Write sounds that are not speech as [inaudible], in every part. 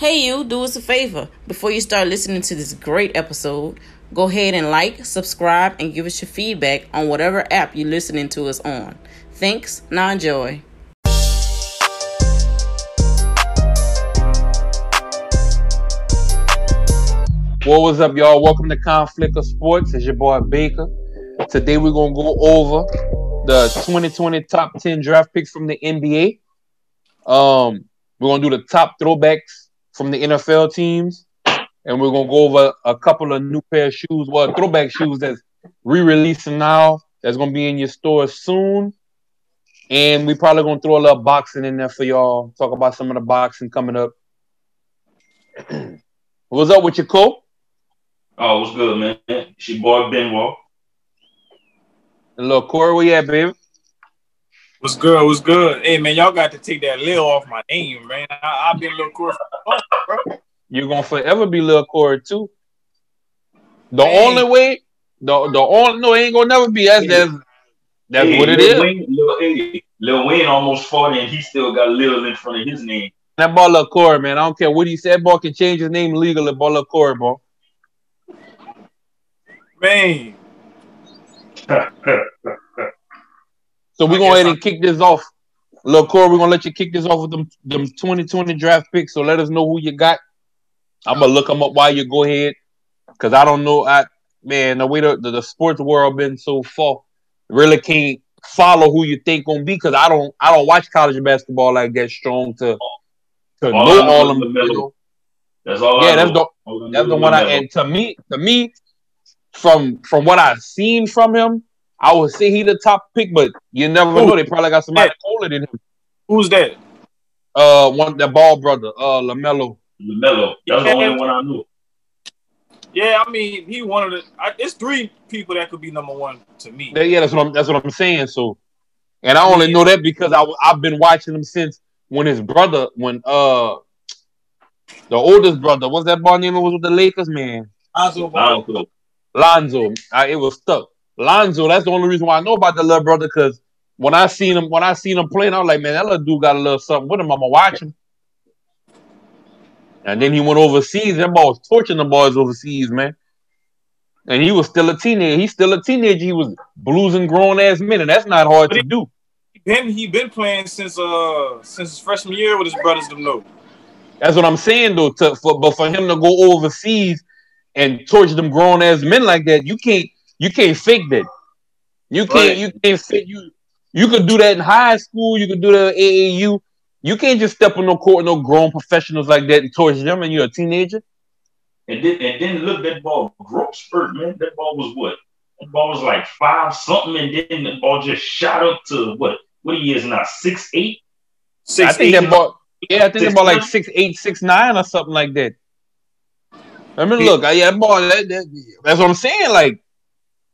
Hey, you, do us a favor. Before you start listening to this great episode, go ahead and like, subscribe, and give us your feedback on whatever app you're listening to us on. Thanks. Now enjoy. What was up, y'all? Welcome to Conflict of Sports. It's your boy Baker. Today we're gonna go over the 2020 top 10 draft picks from the NBA. Um, we're gonna do the top throwbacks from the NFL teams, and we're gonna go over a couple of new pair of shoes, well, throwback shoes that's re-releasing now. That's gonna be in your stores soon. And we probably gonna throw a little boxing in there for y'all. Talk about some of the boxing coming up. [clears throat] What's up with your co? Oh, what's good, man? It's your boy Benoit. And little Corey, where you at, baby? What's good? What's good? Hey man, y'all got to take that Lil off my name, man. I, have been Lil Corey for bro. You're gonna forever be Lil Corey too. The hey. only way, the the only no, it ain't gonna never be. That's that's, that's hey, what it Lil is. Wayne, Lil, hey, Lil Wayne almost 40 and he still got Lil in front of his name. That ball Lil Corey, man. I don't care what he said. Ball can change his name legally. Ball Lil Corey, bro. Man. [laughs] So we're gonna go ahead and kick this off. Corey, we're gonna let you kick this off with them them 2020 draft picks. So let us know who you got. I'm gonna look them up while you go ahead. Cause I don't know. I man, the way the, the, the sports world been so far, really can't follow who you think gonna be. Cause I don't I don't watch college basketball like that strong to to all know all of them. The that's all. Yeah, that's the that's the one I and to me to me from from what I've seen from him, I would say he the top pick, but you never Who? know. They probably got somebody cooler than him. Who's that? Uh, one the ball brother, uh, Lamelo. Lamelo. That's yeah. the only one I knew. Yeah, I mean, he one of the. I, it's three people that could be number one to me. Yeah, that's what I'm. That's what I'm saying. So, and I only yeah. know that because I I've been watching him since when his brother, when uh, the oldest brother, what's that boy name? It Was with the Lakers, man. Lonzo. Lonzo. Lonzo. I, it was stuck. Lonzo, that's the only reason why I know about the little brother, because when I seen him, when I seen him playing, I was like, man, that little dude got a little something with him. I'ma watch him. And then he went overseas. That boy was torching the boys overseas, man. And he was still a teenager. He's still a teenager. He was bluesing grown ass men, and that's not hard to do. Then he been playing since uh since his freshman year with his brothers to know. That's what I'm saying though. To, for, but for him to go overseas and torture them grown ass men like that, you can't you can't fake that. You can't. Right. You can't fake you. You could do that in high school. You could do that AAU. You can't just step on no court, no grown professionals like that and torture them, and you're a teenager. And then, and then look that ball growth spurt, man. That ball was what? That ball was like five something, and then the ball just shot up to what? What he is now? Six eight. Six. I think eight, that ball. Yeah, I think that ball like six eight, six nine, or something like that. I mean, look, I, yeah, ball. that, that, that's what I'm saying. Like,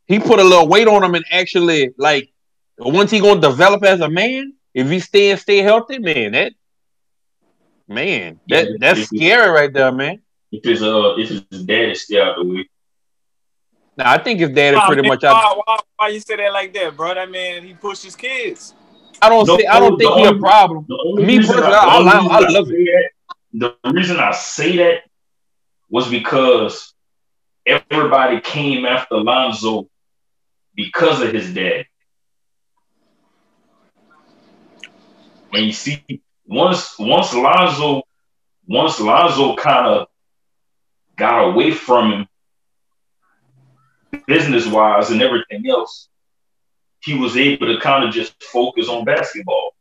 he put a little weight on him and actually like once he gonna develop as a man, if he stay and stay healthy, man, that man, that yeah, that's scary right there, man. If his uh if his dad is still out the way. Now I think his dad is pretty man, much out. Why, why, why, you say that like that, bro? That man he pushed his kids. I don't no, say I don't think he a problem. Me personally, I, I, I, I love it. That, the reason I say that was because everybody came after Lonzo because of his dad. And you see, once once Lonzo, once Lonzo kind of got away from him, business wise and everything else, he was able to kind of just focus on basketball.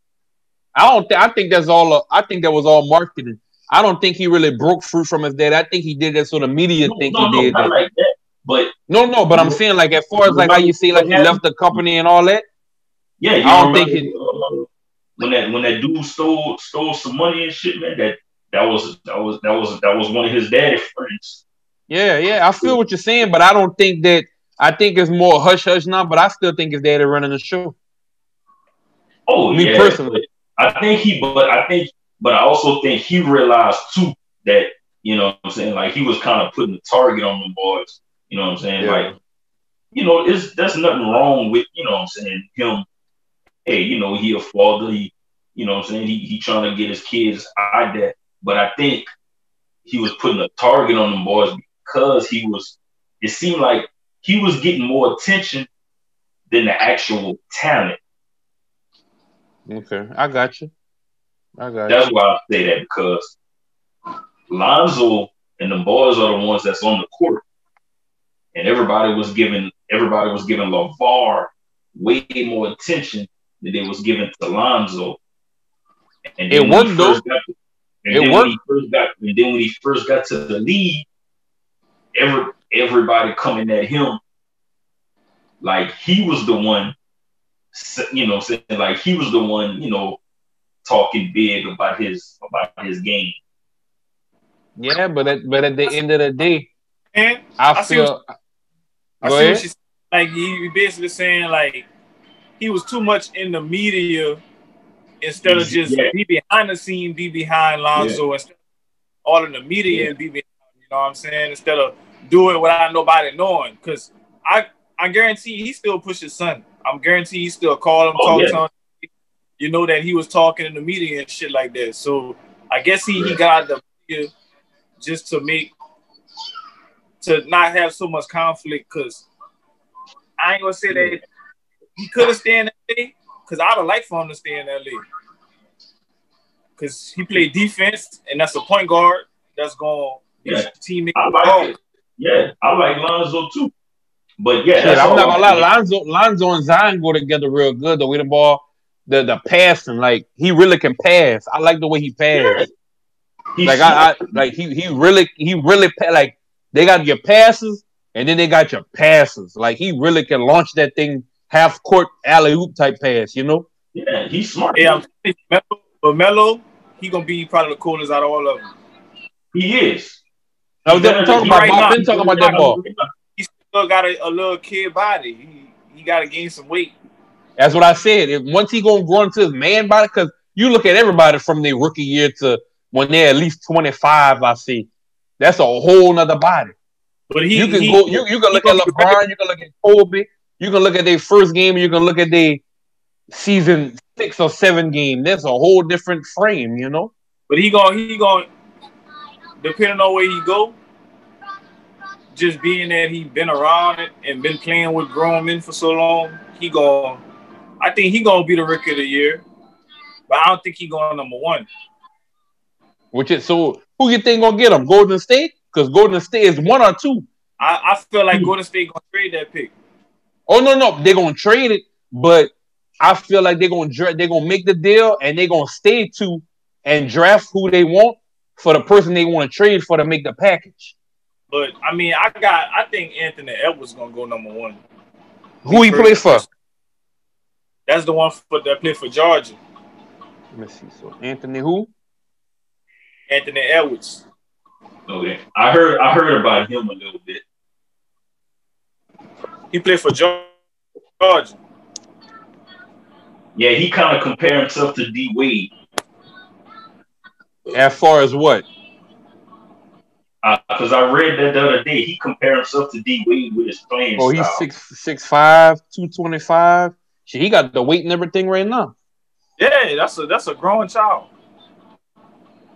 I don't. Th- I think that's all. Uh, I think that was all marketing. I don't think he really broke through from his dad. I think he did that sort of media no, thing no, he no, did. Not like that. But no, no, but I'm saying like as far as like how you say like he left the company and all that. Yeah, I don't think it. Uh, when that when that dude stole stole some money and shit, man, that that was that was that was that was one of his daddy friends. Yeah, yeah, I feel what you're saying, but I don't think that. I think it's more hush hush now, but I still think his daddy running the show. Oh, me yeah, personally, I think he, but I think, but I also think he realized too that you know, what I'm saying like he was kind of putting the target on the boys you know what I'm saying? Yeah. Like, you know, it's there's nothing wrong with, you know what I'm saying, him, hey, you know, he a father, he, you know what I'm saying, he, he trying to get his kids out there. But I think he was putting a target on them boys because he was. It seemed like he was getting more attention than the actual talent. Okay, I got you. I got That's you. why I say that because Lonzo and the boys are the ones that's on the court, and everybody was giving everybody was giving LaVar way more attention than they was giving to Lonzo. And it worked though. and it then worked. When he first got, and then when he first got to the league, every everybody coming at him like he was the one, you know, saying like he was the one, you know, talking big about his about his game. Yeah, but at but at the end of the day, and I, I feel. What, I see what like. He basically saying like he was too much in the media instead of just yeah. be behind the scene, be behind Lonzo, yeah. all in the media yeah. and be behind. You know what I'm saying? Instead of doing without nobody knowing, because I I guarantee he still pushes son. I'm guarantee he still call him, oh, talk to him. You know that he was talking in the media and shit like that. So I guess he, he got the media just to make to not have so much conflict because I ain't gonna say that he could have stayed in LA because I'd have liked for him to stay in LA. Cause he played defense and that's a point guard that's gonna yeah. teammate. I like it. Yeah, I like Lonzo too. But yeah, Shit, I'm not gonna lie. Lonzo, Lonzo and Zion go together real good. The way the ball, the the passing, like he really can pass. I like the way he passes. Yeah. Like I, I, like he he really he really like they got your passes and then they got your passes. Like he really can launch that thing half court alley oop type pass. You know? Yeah, he's smart. Yeah, but Melo, he gonna be probably the coolest out of all of them. He is. I was talking about. Right I've been talking about that ball He still got a, a little kid body. He, he got to gain some weight. That's what I said. If once he gonna grow into his man body, because you look at everybody from their rookie year to when they're at least twenty five, I see that's a whole nother body. But he, you can he, go, you, you can look at LeBron, you can look at Kobe, you can look at their first game, you can look at their season six or seven game. That's a whole different frame, you know. But he gonna he gonna depending on where he go, just being that he been around it and been playing with grown men for so long, he gonna. I think he gonna be the rookie of the year, but I don't think he going number one. Which is so who you think gonna get him? Golden State? Because Golden State is one or two. I, I feel like hmm. Golden State gonna trade that pick. Oh no, no, they're gonna trade it, but I feel like they're gonna they're gonna make the deal and they're gonna stay to and draft who they want for the person they want to trade for to make the package. But I mean, I got I think Anthony Edwards gonna go number one. Who he play for? That's the one for that play for Georgia. Let me see. So Anthony who? Anthony Edwards. Okay, I heard I heard about him a little bit. He played for Georgia. Yeah, he kind of compared himself to D Wade. As far as what? because uh, I read that the other day. He compared himself to D Wade with his playing. Oh, he's six six five, two twenty five. He got the weight and everything right now. Yeah, that's a that's a growing child.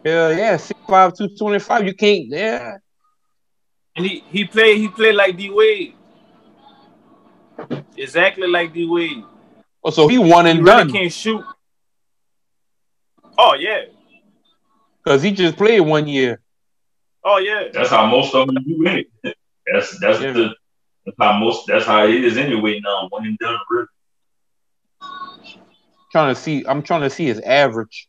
Yeah, yeah, six five, two twenty five. You can't, yeah. And he he played he played like D Wade, exactly like D Wade. Oh, so he won and he done. Really can't shoot. Oh yeah, because he just played one year. Oh yeah, that's how most of them do it. That's that's yeah. the that's how most that's how it is anyway now. One and done, really. Trying to see, I'm trying to see his average.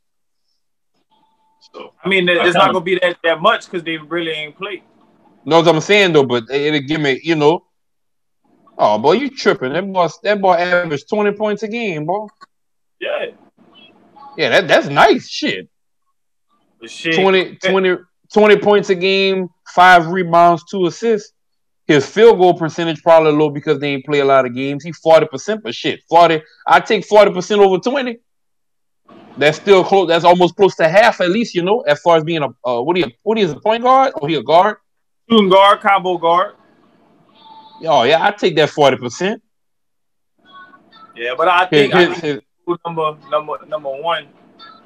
So I mean, it's not gonna be that that much because they really ain't played. No, what I'm saying though, but it'll give me, you know. Oh boy, you tripping? That boy, that boy averaged 20 points a game, boy. Yeah. Yeah, that that's nice shit. shit. 20, 20, 20 points a game, five rebounds, two assists. His field goal percentage probably low because they ain't play a lot of games. He 40%, but shit, 40. I take 40% over 20. That's still close. That's almost close to half, at least, you know, as far as being a uh, what he what he is a point guard or he a guard? Shooting guard, combo guard. Oh yeah, I take that 40%. Yeah, but I think, his, I think his, number number number one,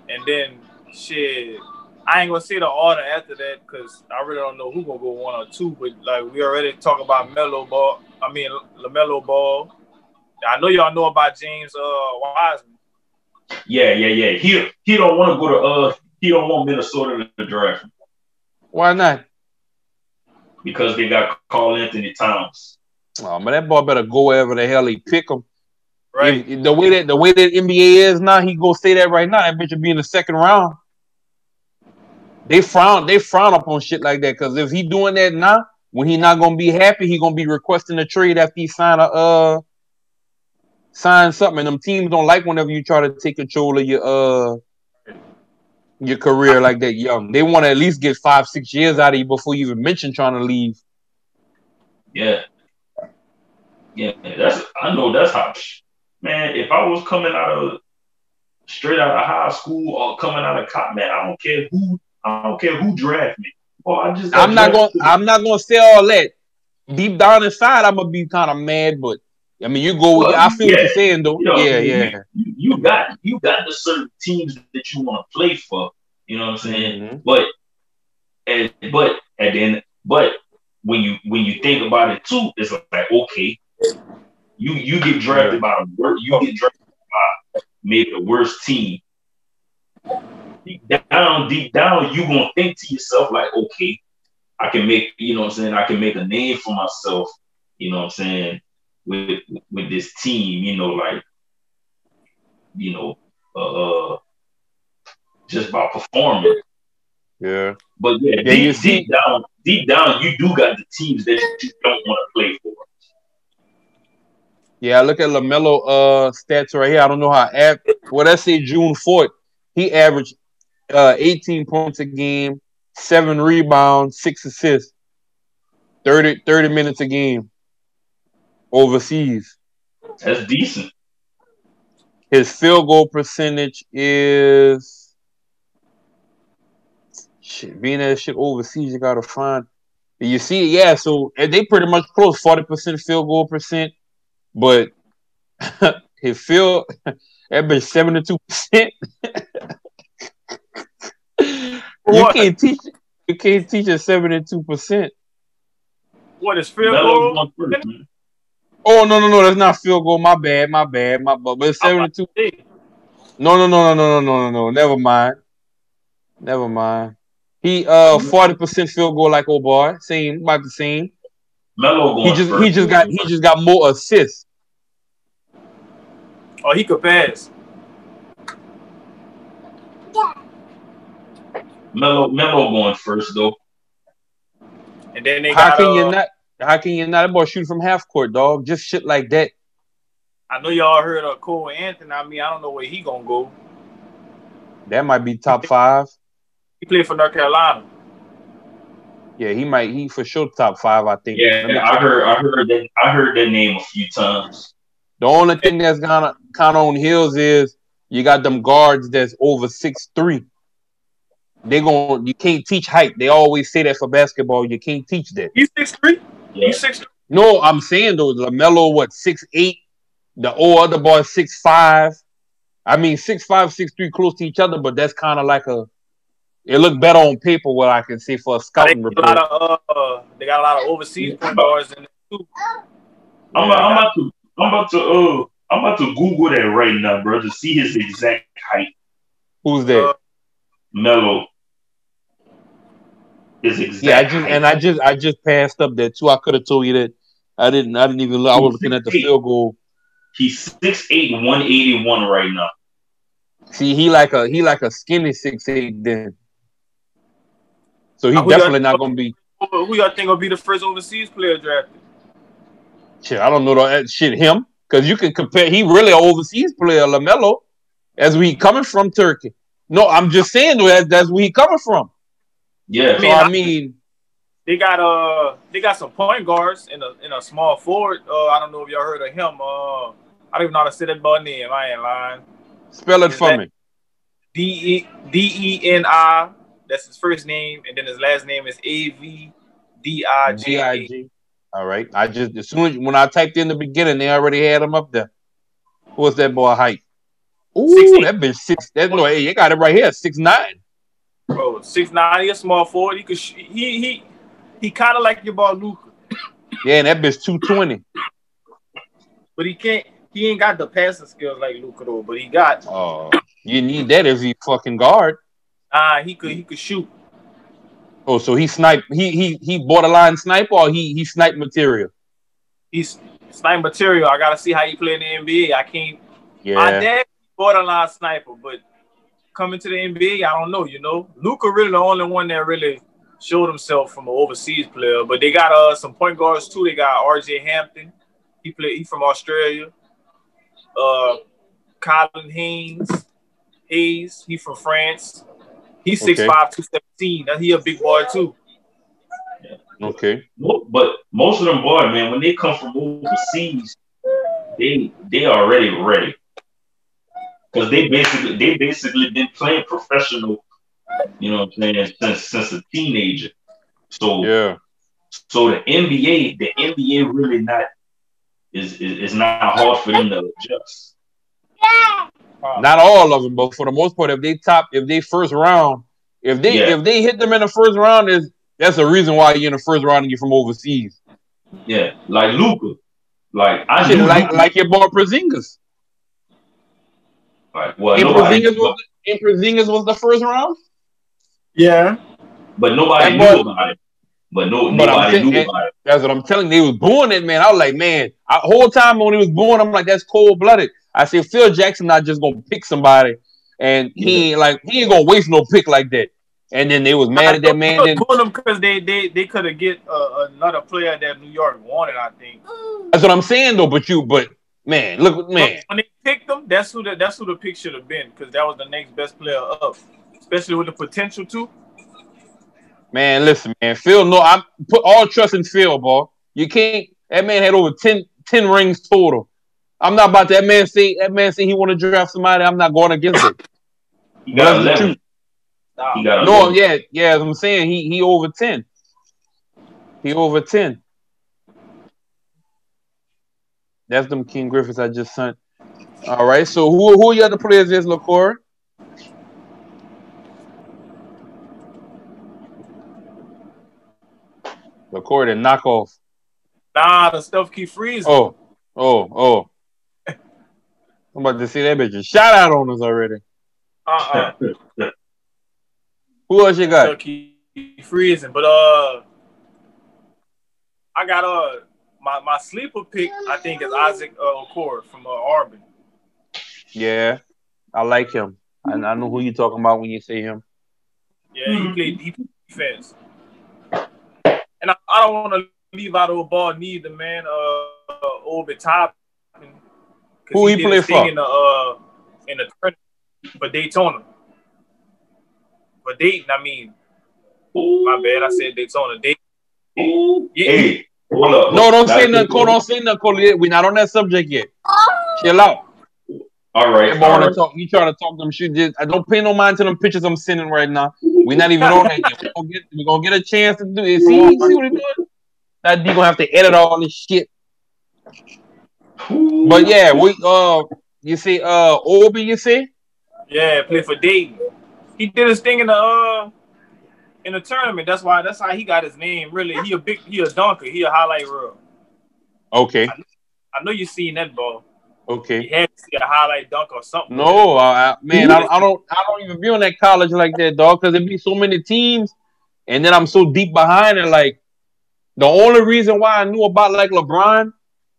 and then shit I ain't gonna say the order after that because I really don't know who gonna go one or two. But like we already talk about Melo Ball. I mean Lamelo Ball. I know y'all know about James uh, Wiseman. Yeah, yeah, yeah. He he don't want to go to uh he don't want Minnesota to draft. Why not? Because they got Karl-Anthony Towns. Oh man, that boy better go wherever the hell he pick him. Right. If, the way that the way that NBA is now, he go say that right now. That bitch will be in the second round. They frown, they frown up on shit like that. Cause if he doing that now, when he not gonna be happy, he gonna be requesting a trade after he sign a uh sign something. And them teams don't like whenever you try to take control of your uh your career like that young. They want to at least get five, six years out of you before you even mention trying to leave. Yeah. Yeah, that's I know that's how man, if I was coming out of straight out of high school or coming out of cop, man, I don't care who I don't care who draft me. Or I just I'm not gonna I'm not gonna say all that. Deep down inside, I'm gonna be kind of mad, but I mean, you go. Well, I feel yeah. what you're saying, though. You know, yeah, yeah. You, you, got you got the certain teams that you want to play for. You know what I'm saying? Mm-hmm. But and but and then but when you when you think about it too, it's like okay, you you get drafted by the worst. You get drafted by maybe the worst team. Deep down, deep down, you gonna think to yourself like, okay, I can make you know what I'm saying. I can make a name for myself. You know what I'm saying with with this team. You know, like you know, uh, just by performing. Yeah. But yeah, yeah deep, deep down, deep down, you do got the teams that you don't want to play for. Yeah, I look at Lamelo uh stats right here. I don't know how app well let's say June 4th. He averaged uh 18 points a game, seven rebounds, six assists, 30, 30 minutes a game overseas. That's decent. His field goal percentage is shit. Being that shit overseas, you gotta find. You see, yeah. So they pretty much close, forty percent field goal percent, but [laughs] his field [laughs] that been seventy two percent. [laughs] You can't teach. You can't teach a seventy two percent. What is field goal? Oh no no no, that's not field goal. My bad, my bad, my bad. But it's seventy two. No no no no no no no no no. Never mind. Never mind. He uh forty percent field goal like old boy. Same about the same. Melo he just he just got he just got more assists. Oh, he could pass. Melo Melo going first though. And then they how got, can uh, you not how can you not boy shoot from half court, dog? Just shit like that. I know y'all heard of Cole Anthony. I mean, I don't know where he gonna go. That might be top five. He played for North Carolina. Yeah, he might. He for sure top five. I think. Yeah, I heard. I heard that. I heard that name a few times. The only thing that's gonna count on Hills is you got them guards that's over six three. They going you can't teach height. They always say that for basketball. You can't teach that. He's six three. Yeah. He's six. No, I'm saying though, Lamelo what six eight. The old other boy six five. I mean six five, six three, close to each other, but that's kind of like a. It looked better on paper. What I can see for a scouting they report. A lot of, uh, they got a lot of overseas point guards in there too. I'm, I'm about to. I'm about to. Uh, I'm about to Google that right now, bro, to see his exact height. Who's that? Uh, Melo is exactly. Yeah, I just and I just I just passed up that too. I could have told you that. I didn't. I didn't even. Look. I was looking at the field goal. He's six eight one eighty one right now. See, he like a he like a skinny six eight then. So he definitely not gonna be. Who y'all think will be the first overseas player drafted? Shit, I don't know that eh, shit him because you can compare. He really an overseas player, Lamelo, as we coming from Turkey. No, I'm just saying that that's where he coming from. Yeah, I mean, so, I mean, they got uh they got some point guards in a in a small forward. Uh, I don't know if y'all heard of him. Uh, I don't even know how to say that boy name. I ain't lying. Spell it Is for me. D E D E N I. That's his first name, and then his last name is A V D I G I G. All right. I just as soon as when I typed in the beginning, they already had him up there. What's that boy height? Ooh, six, that bitch six. That no, hey, you got it right here, six nine. Six nine. He a small forward. He could. Sh- he he he kind of like your ball Luka. [coughs] Yeah, and that bitch two twenty. But he can't. He ain't got the passing skills like Luka though. But he got. Oh, uh, you need that if he fucking guard. Ah, uh, he could. He could shoot. Oh, so he snipe. He he he borderline snipe or he he snipe material. He's snipe material. I gotta see how he play in the NBA. I can't. Yeah. My dad borderline sniper, but coming to the NBA, I don't know. You know, Luka really the only one that really showed himself from an overseas player. But they got uh some point guards too. They got R.J. Hampton. He play. He from Australia. Uh, Colin Haynes. Hayes. He from France. He's six okay. five, two seventeen. He a big boy too. Okay. But most of them boys, man, when they come from overseas, they they already ready because they basically they basically been playing professional, you know what I'm saying, since since a teenager. So yeah. So the NBA, the NBA really not is is, is not hard for them to adjust. Not all of them, but for the most part, if they top, if they first round, if they yeah. if they hit them in the first round, is that's the reason why you're in the first round and you're from overseas. Yeah, like Luka, like I should like Luka. like your boy Porzingis. Right. Well, and Porzingis was and Porzingis was the first round. Yeah, but nobody knew about it. But no, but nobody knew about it. That's what I'm telling. They was born it, man. I was like, man, I, whole time when he was born, I'm like, that's cold blooded. I said, Phil Jackson not just gonna pick somebody, and he ain't like he ain't gonna waste no pick like that. And then they was mad at that man. Then them because they they they could have get uh, another player that New York wanted. I think that's what I'm saying though. But you, but man, look, what man. When they picked them, that's who the, that's who the pick should have been because that was the next best player up, especially with the potential too. Man, listen, man. Phil, no, I put all trust in Phil, boy. You can't. That man had over 10, 10 rings total. I'm not about that man say that man say he want to draft somebody. I'm not going against it. He got the truth. No, yeah, yeah. As I'm saying he he over ten. He over ten. That's them King Griffiths I just sent. All right. So who who are your other players is LaCour? LaCour and knock off. Nah, the stuff keep freezing. Oh, oh, oh. I'm about to see that bitch shout out on us already. Uh uh Who else you got? Keep freezing, but uh, I got uh my my sleeper pick. I think is Isaac uh, Okoro from uh, Auburn. Yeah, I like him. I, I know who you're talking about when you say him. Yeah, he played he played defense, and I, I don't want to leave out of a ball neither, man. Uh, uh Obi Toppin who he, he play for? In the uh, in the tournament for Daytona. For Dayton, I mean. Ooh. My bad, I said Daytona. Dayton. Ooh. Yeah. Hey, hold up. No, don't say nothing, Cole. Don't say nothing, Cole. We're not on that subject yet. Chill out. All right. All right. Talk, you trying to talk them shit. Just, I don't pay no mind to them pictures I'm sending right now. We're not even on that yet. We're gonna, get, we're gonna get a chance to do it. See, see what he's doing? That D gonna have to edit all this shit. But yeah, we uh you see uh Obi, you see? Yeah, play for Dayton. He did his thing in the uh in the tournament. That's why that's how he got his name. Really, he a big he a dunker. He a highlight reel. Okay. I, I know you seen that ball. Okay. He had to see a highlight dunk or something. No, uh, man, I, I, don't I don't even be on that college like that, dog, because there be so many teams, and then I'm so deep behind it. Like the only reason why I knew about like LeBron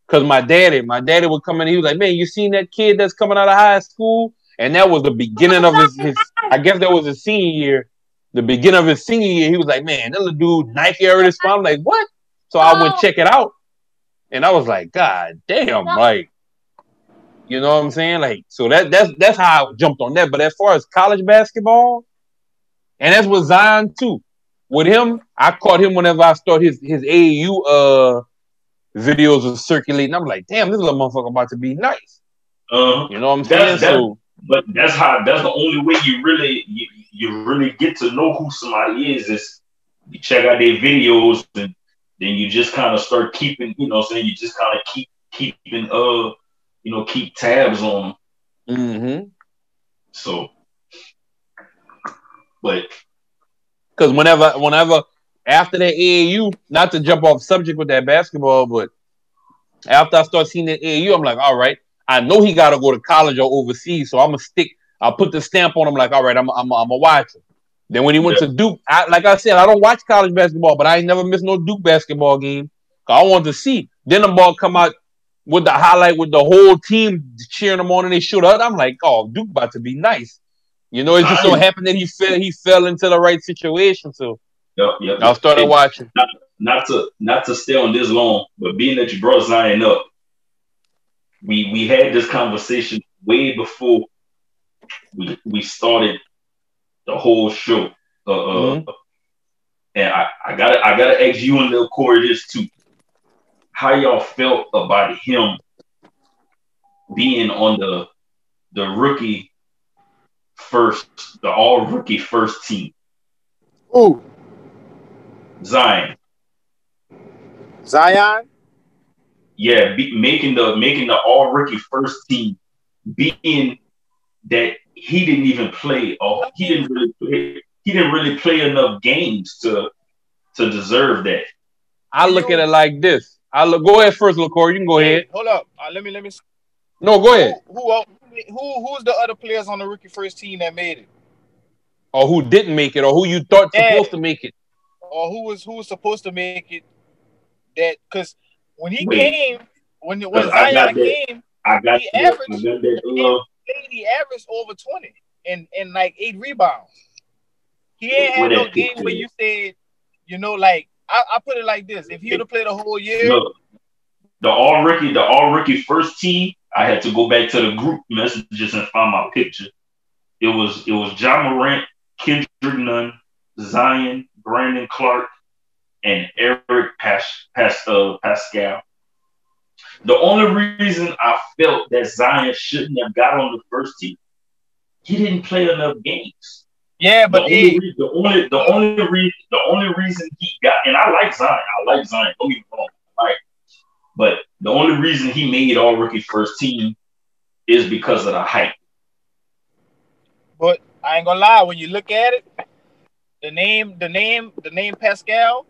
Cause my daddy, my daddy would come in. He was like, "Man, you seen that kid that's coming out of high school?" And that was the beginning of his, his I guess that was his senior year. The beginning of his senior year, he was like, "Man, that little dude Nike already spawned." I'm like, "What?" So I went check it out, and I was like, "God damn!" Like, you know what I'm saying? Like, so that that's that's how I jumped on that. But as far as college basketball, and that's with Zion too. With him, I caught him whenever I start his his AAU uh videos were circulating. I'm like, damn, this little motherfucker about to be nice. Uh, you know what I'm saying? so, but that's how. That's the only way you really you, you really get to know who somebody is. Is you check out their videos and then you just kind of start keeping. You know, saying you just kind of keep keeping uh you know keep tabs on them. Mm-hmm. So, but Because whenever, whenever after that AAU, not to jump off subject with that basketball, but after I start seeing the AAU, I'm like, all right, I know he got to go to college or overseas, so I'm gonna stick. I'll put the stamp on him, like, all right, I'm, I'm, I'm a watch him. Then when he went yeah. to Duke, I, like I said, I don't watch college basketball, but I ain't never missed no Duke basketball game. I wanted to see. Then the ball come out with the highlight with the whole team cheering him on and they shoot up. I'm like, oh, Duke about to be nice. You know, it just so happened that he fell he fell into the right situation. So yep, yep, I started watching. Not, not, to not to stay on this long, but being that you brought Zion up, we we had this conversation way before we we started the whole show. Uh, uh mm-hmm. and I, I gotta I gotta ask you and Lil Corey this too. How y'all felt about him being on the the rookie first, the all rookie first team? Who? Zion. Zion? Yeah, be, making the making the all rookie first team, being that he didn't even play or he didn't really play he didn't really play enough games to to deserve that. I look at it like this. I look. Go ahead first, LaCour. You can go ahead. Hold up. Uh, let me let me. No, go ahead. Who, who who who's the other players on the rookie first team that made it? Or who didn't make it, or who you thought yeah. supposed to make it, or who was who was supposed to make it? That because when he Wait. came, when when Zion came, I got he averaged, I got that, he averaged over twenty and and like eight rebounds. He ain't had no game where you said, you know, like I, I put it like this: if he would have played a whole year, Look, the all rookie, the all rookie first team, I had to go back to the group messages and find my picture. It was it was John Morant, Kendrick Nunn, Zion, Brandon Clarke, and Eric Pas, Pas, uh, Paschall. The only reason I felt that Zion shouldn't have got on the first team, he didn't play enough games. Yeah, but the, he, only, the only the only reason the only reason he got and I like Zion, I like Zion. Don't get me wrong, like, but the only reason he made all rookie first team is because of the hype. But I ain't gonna lie, when you look at it, the name, the name, the name Paschall,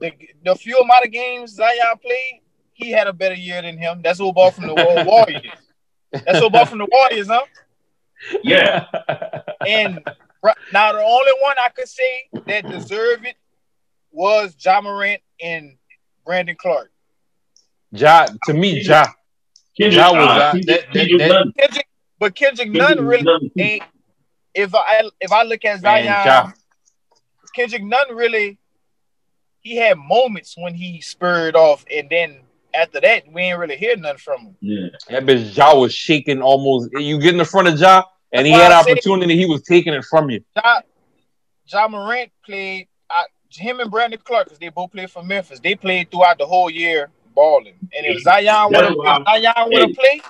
the the few amount of games Zion played, he had a better year than him. That's all ball from the Warriors. That's all ball from the Warriors, huh? Yeah. [laughs] and now the only one I could say that deserved it was Ja Morant and Brandon Clarke. Ja, to me, Ja. Ja was uh, that, that, that, Kendrick, but Kendrick Nunn really ain't. If I if I look at Zion, ja. Kendrick Nunn really, he had moments when he spurred off, and then after that, we ain't really hear nothing from him. Yeah, that bitch Ja was shaking almost. You get in the front of Ja, and That's he had opportunity. He was taking it from you. Ja, Ja Morant played. Uh, him and Brandon Clarke, because they both played for Memphis. They played throughout the whole year balling. And if Zion would have Zion would have played,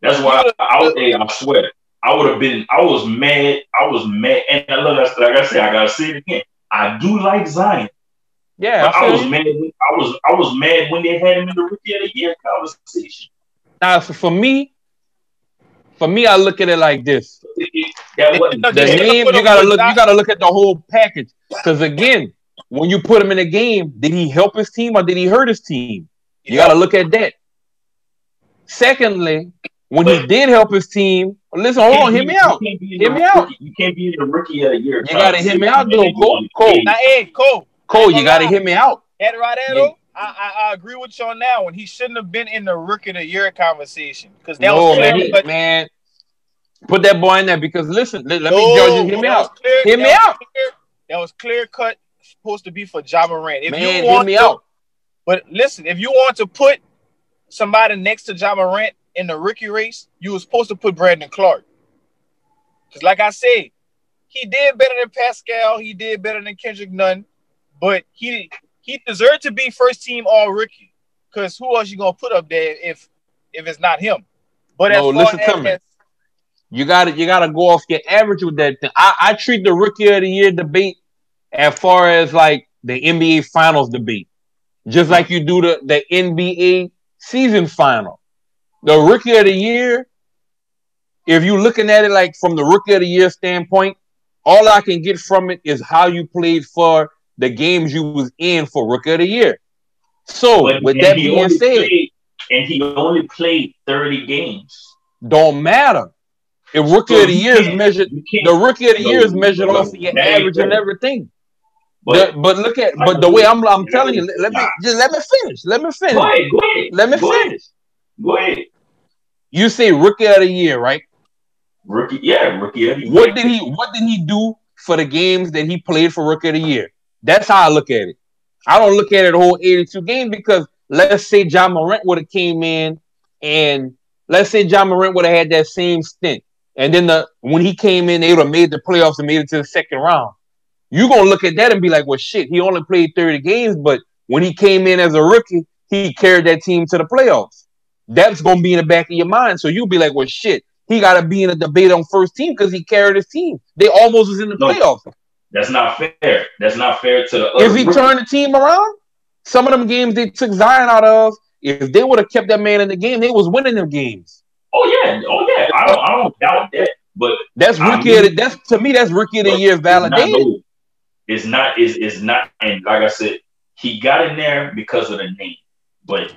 that's why I, I, I, hey, I swear I would have been. I was mad. I was mad, and I love that. Like I said, I gotta say it again. I do like Zion. Yeah, I, I was mad. I was I was mad when they had him in the rookie of the year conversation. Now, for me, for me, I look at it like this: [laughs] the name you gotta look. You gotta look at the whole package. Because again, when you put him in a game, did he help his team or did he hurt his team? You got to look at that. Secondly, when he did help his team, listen, hold on, hear me out. Hear me out. You can't be in the rookie of the year. You got to hear me out, though, Cole. Cole. Now, hey, Cole. Cole, you got to hear me out. Ed Rodero, I, I, I, agree with you on that one. He shouldn't have been in the rookie of the year conversation because that no, was clear, man, but, man. Put that boy in there because listen, let, let no, me judge you. Hear me out. Clear, hear me out. Clear, that was clear cut supposed to be for Ja Morant. If Man, you want me to, out. But listen, if you want to put somebody next to Ja Morant in the rookie race, you were supposed to put Brandon Clarke. Because like I said, he did better than Paschall. He did better than Kendrick Nunn. But he he deserved to be first team all rookie. Because who else you gonna put up there if if it's not him? But no, listen to me. You gotta you gotta go off your average with that thing. I, I treat the rookie of the year debate as far as like the NBA finals debate, just like you do the, the NBA season final. The rookie of the year, if you're looking at it like from the rookie of the year standpoint, all I can get from it is how you played for the games you was in for Rookie of the Year. So but, with that being said, played, and he only played 30 games. Don't matter. If rookie so of the year is measured, the rookie of the year is measured off of your average and everything. But, the, but look at but the way I'm I'm telling you, let, me just let me finish. Let me finish. Go ahead, go ahead. Let me go finish. Ahead. Go ahead. You say rookie of the year, right? Rookie, yeah, rookie of the year. What did he what did he do for the games that he played for rookie of the year? That's how I look at it. I don't look at it the whole 82 games because let's say John Morant would have came in and let's say John Morant would have had that same stint. And then the when he came in, they would have made the playoffs and made it to the second round. You're gonna look at that and be like, well shit, he only played 30 games, but when he came in as a rookie, he carried that team to the playoffs. That's gonna be in the back of your mind. So you'll be like, well shit, he gotta be in a debate on first team because he carried his team. They almost was in the no, playoffs. That's not fair. That's not fair to the if he rookies. turned the team around, some of them games they took Zion out of, if they would have kept that man in the game, they was winning them games. Oh yeah, oh yeah. I don't, I don't doubt that. But that's rookie. I mean, that's to me, that's rookie of the year validated. It's not. It's, it's not. And like I said, he got in there because of the name. But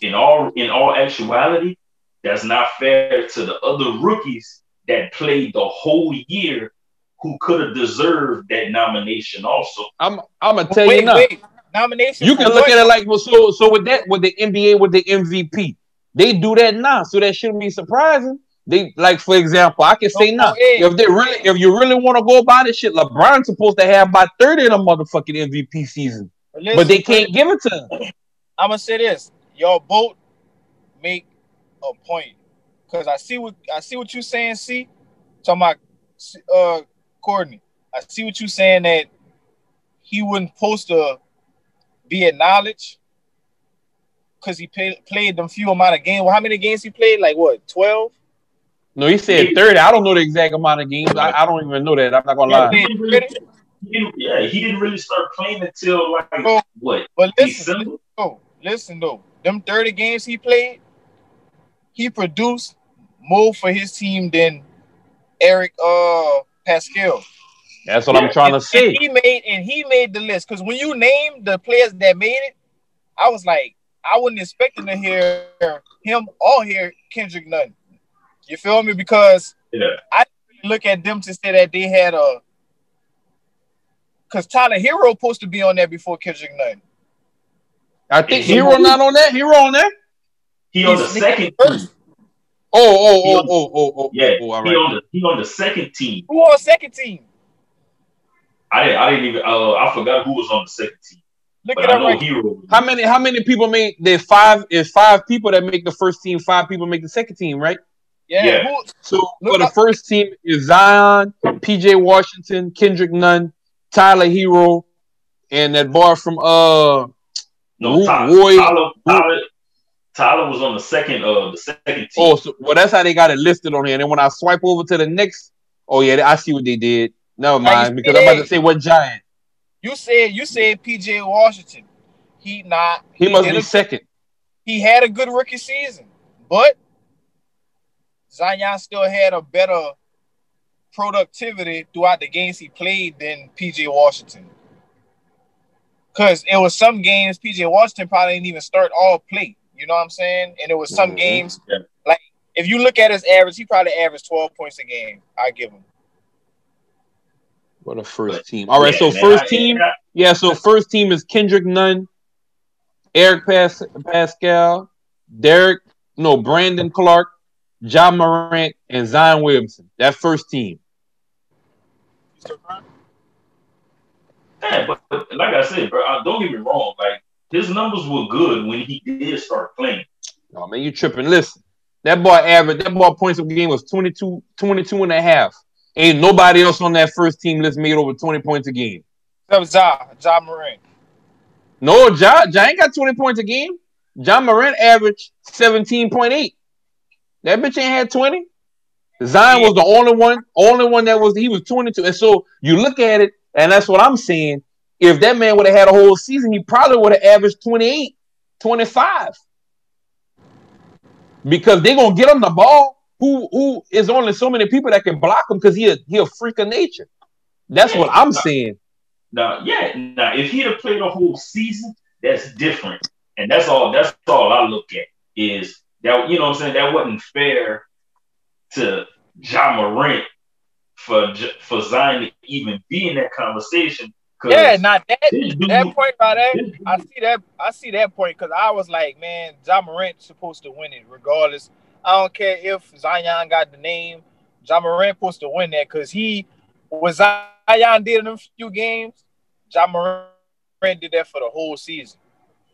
in all in all actuality, that's not fair to the other rookies that played the whole year who could have deserved that nomination also. I'm I'm gonna tell wait, you now. Wait. Nomination. You can look what? at it like well, so so with that with the NBA with the MVP, they do that now, so that shouldn't be surprising. They like, for example, I can say oh, now, if they really, if you really want to go about this shit, LeBron's supposed to have about thirty in a motherfucking MVP season, Listen, but they can't give it to him. I'm gonna say this: y'all both make a point because I see what I see what you're saying. See, talking about uh Courtney, I see what you're saying that he wouldn't post to be acknowledged because he played played them few amount of games. Well, how many games he played? Like what, twelve? No, he said thirty. I don't know the exact amount of games. I, I don't even know that. I'm not gonna lie. He really, he yeah, he didn't really start playing until like oh, what? But listen, listen, oh, listen though, them thirty games he played, he produced more for his team than Eric uh Paschall. That's what yeah, I'm trying and, to say. he made and he made the list because when you name the players that made it, I was like, I wasn't expecting to hear him or hear Kendrick Nunn. You feel me? Because yeah. I look at them to say that they had a because Tyler Herro supposed to be on there before Kendrick Nunn. I think Herro not on that. Herro on there. He on the second team. Oh, oh, oh, oh, oh, oh, yeah. Oh, all right. He on the he on the second team. Who on second team? I didn't. I didn't even. Uh, I forgot who was on the second team. Look but at I right. Herro. How many? How many people make? There's five. Is five people that make the first team. Five people make the second team, right? Yeah. yeah. So for the first team is Zion, PJ Washington, Kendrick Nunn, Tyler Herro, and that boy from uh no Tyler, Roy, Tyler, Tyler, Tyler was on the second uh the second team. Oh, so, well that's how they got it listed on here. And then when I swipe over to the next, oh yeah, I see what they did. Never mind, because I'm about to say what giant. You said you said PJ Washington. He not he, he must be a, second. He had a good rookie season, but Zion still had a better productivity throughout the games he played than PJ Washington. Cause it was some games PJ Washington probably didn't even start all play. You know what I'm saying? And it was some mm-hmm. games yeah. like if you look at his average, he probably averaged 12 points a game. I give him. What a first team. All right, yeah, so man, first team, yeah, so first team is Kendrick Nunn, Eric Pas- Paschall, Derek, no, Brandon Clarke, John Morant, and Zion Williamson. That first team. Yeah, but, but like I said, bro, don't get me wrong. Like his numbers were good when he did start playing. Oh man, you tripping. Listen, that boy average, that boy points per game was 22, 22 and a half. Ain't nobody else on that first team list made over 20 points a game. That was Ja, Ja Morant. No, Ja, Ja ain't got 20 points a game. Ja Morant averaged 17.8. That bitch ain't had 20. Zion was the only one, only one that was he was 22. And so you look at it, and that's what I'm saying. If that man would have had a whole season, he probably would have averaged 28, 25. Because they're gonna get him the ball. who who is only so many people that can block him because he a, he a freak of nature. That's yeah, what I'm saying. Now, yeah, now if he'd have played a whole season, that's different, and that's all. That's all I look at is that you know what I'm saying. That wasn't fair to Ja Morant for for Zion to even be in that conversation. Yeah, not that that point by that. I see that I see that point because I was like, man, Ja Morant's supposed to win it regardless I don't care if Zion got the name. Ja Morant supposed to win that because he was Zion did in a few games. Ja Morant did that for the whole season.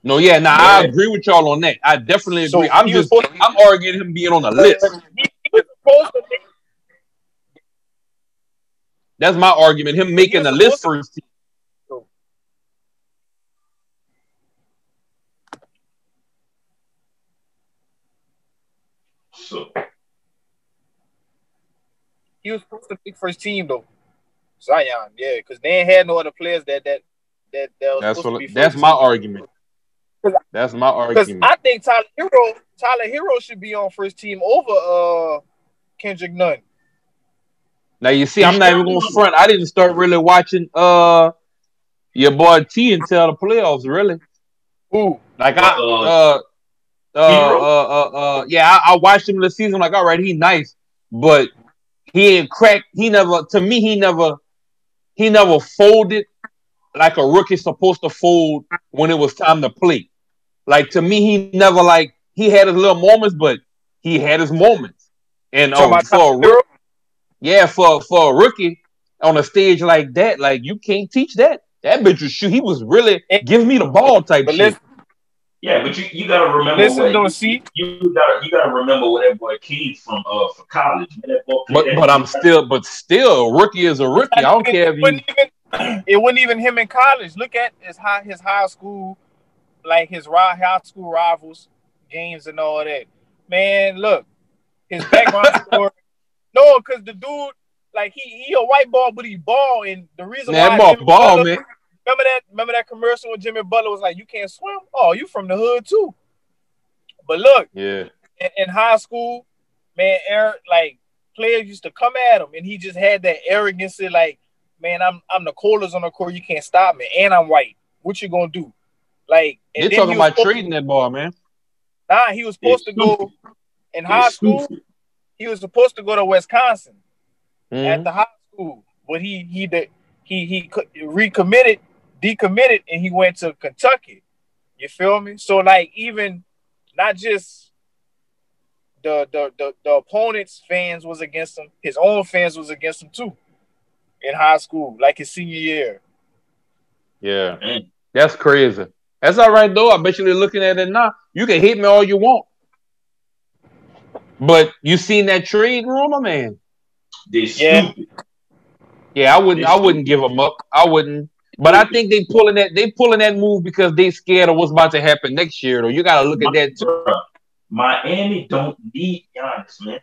No, yeah, now nah, I agree with y'all on that. I definitely agree. So I'm just I'm arguing him being on the list. That's my argument. Him making the list first. So he was supposed to pick first team though. Zion, yeah, because they ain't had no other players that that that, that that's what, that's my team. argument. That's my argument. I think Tyler Herro, Tyler Herro should be on first team over uh Kendrick Nunn. Now you see, I'm not even going to front. I didn't start really watching uh your boy T until the playoffs, really. Ooh. Like I uh, uh uh, uh, uh, uh, yeah, I, I, watched him in the season. Like, all right, he nice, but he ain't crack. He never, to me, he never, he never folded like a rookie supposed to fold when it was time to play. Like to me, he never like he had his little moments, but he had his moments. And um, for a rookie, yeah, for for a rookie on a stage like that, like you can't teach that. That bitch was shoot. He was really give me the ball type shit. Listen, yeah, but you, you gotta remember. Listen, don't see. You gotta you gotta remember where that boy came from uh for college. Man, but but I'm still but still rookie is a rookie. I don't care if you. Even, [clears throat] it wasn't even him in college. Look at his high his high school, like his high school rivals games and all that. Man, look, his [laughs] background story. No, because the dude, like he he a white ball, but he ball, and the reason man, why ball, ball man. Remember that? Remember that commercial when Jimmy Butler was like, "You can't swim? Oh, you from the hood too." But look, yeah, in, in high school, man, Eric, like players used to come at him, and he just had that arrogance, of, like, "Man, I'm I'm the coolest on the court. You can't stop me, and I'm white. What you gonna do?" Like, you're talking about trading that ball, man. Nah, he was supposed it's to go in high school. He was supposed to go to Wisconsin mm-hmm. at the high school, but he he did he he recommitted decommitted and he went to Kentucky. You feel me? So like even not just the the the, the opponent's fans was against him, his own fans was against him too in high school, like his senior year. Yeah. That's crazy. That's all right though. I bet you they're looking at it now. You can hate me all you want. But you seen that trade rumor, man? This, yeah. Yeah, I wouldn't I wouldn't give them up. I wouldn't. But I think they pulling that they pulling that move because they scared of what's about to happen next year. Though you got to look at that too. Miami don't need Giannis, man.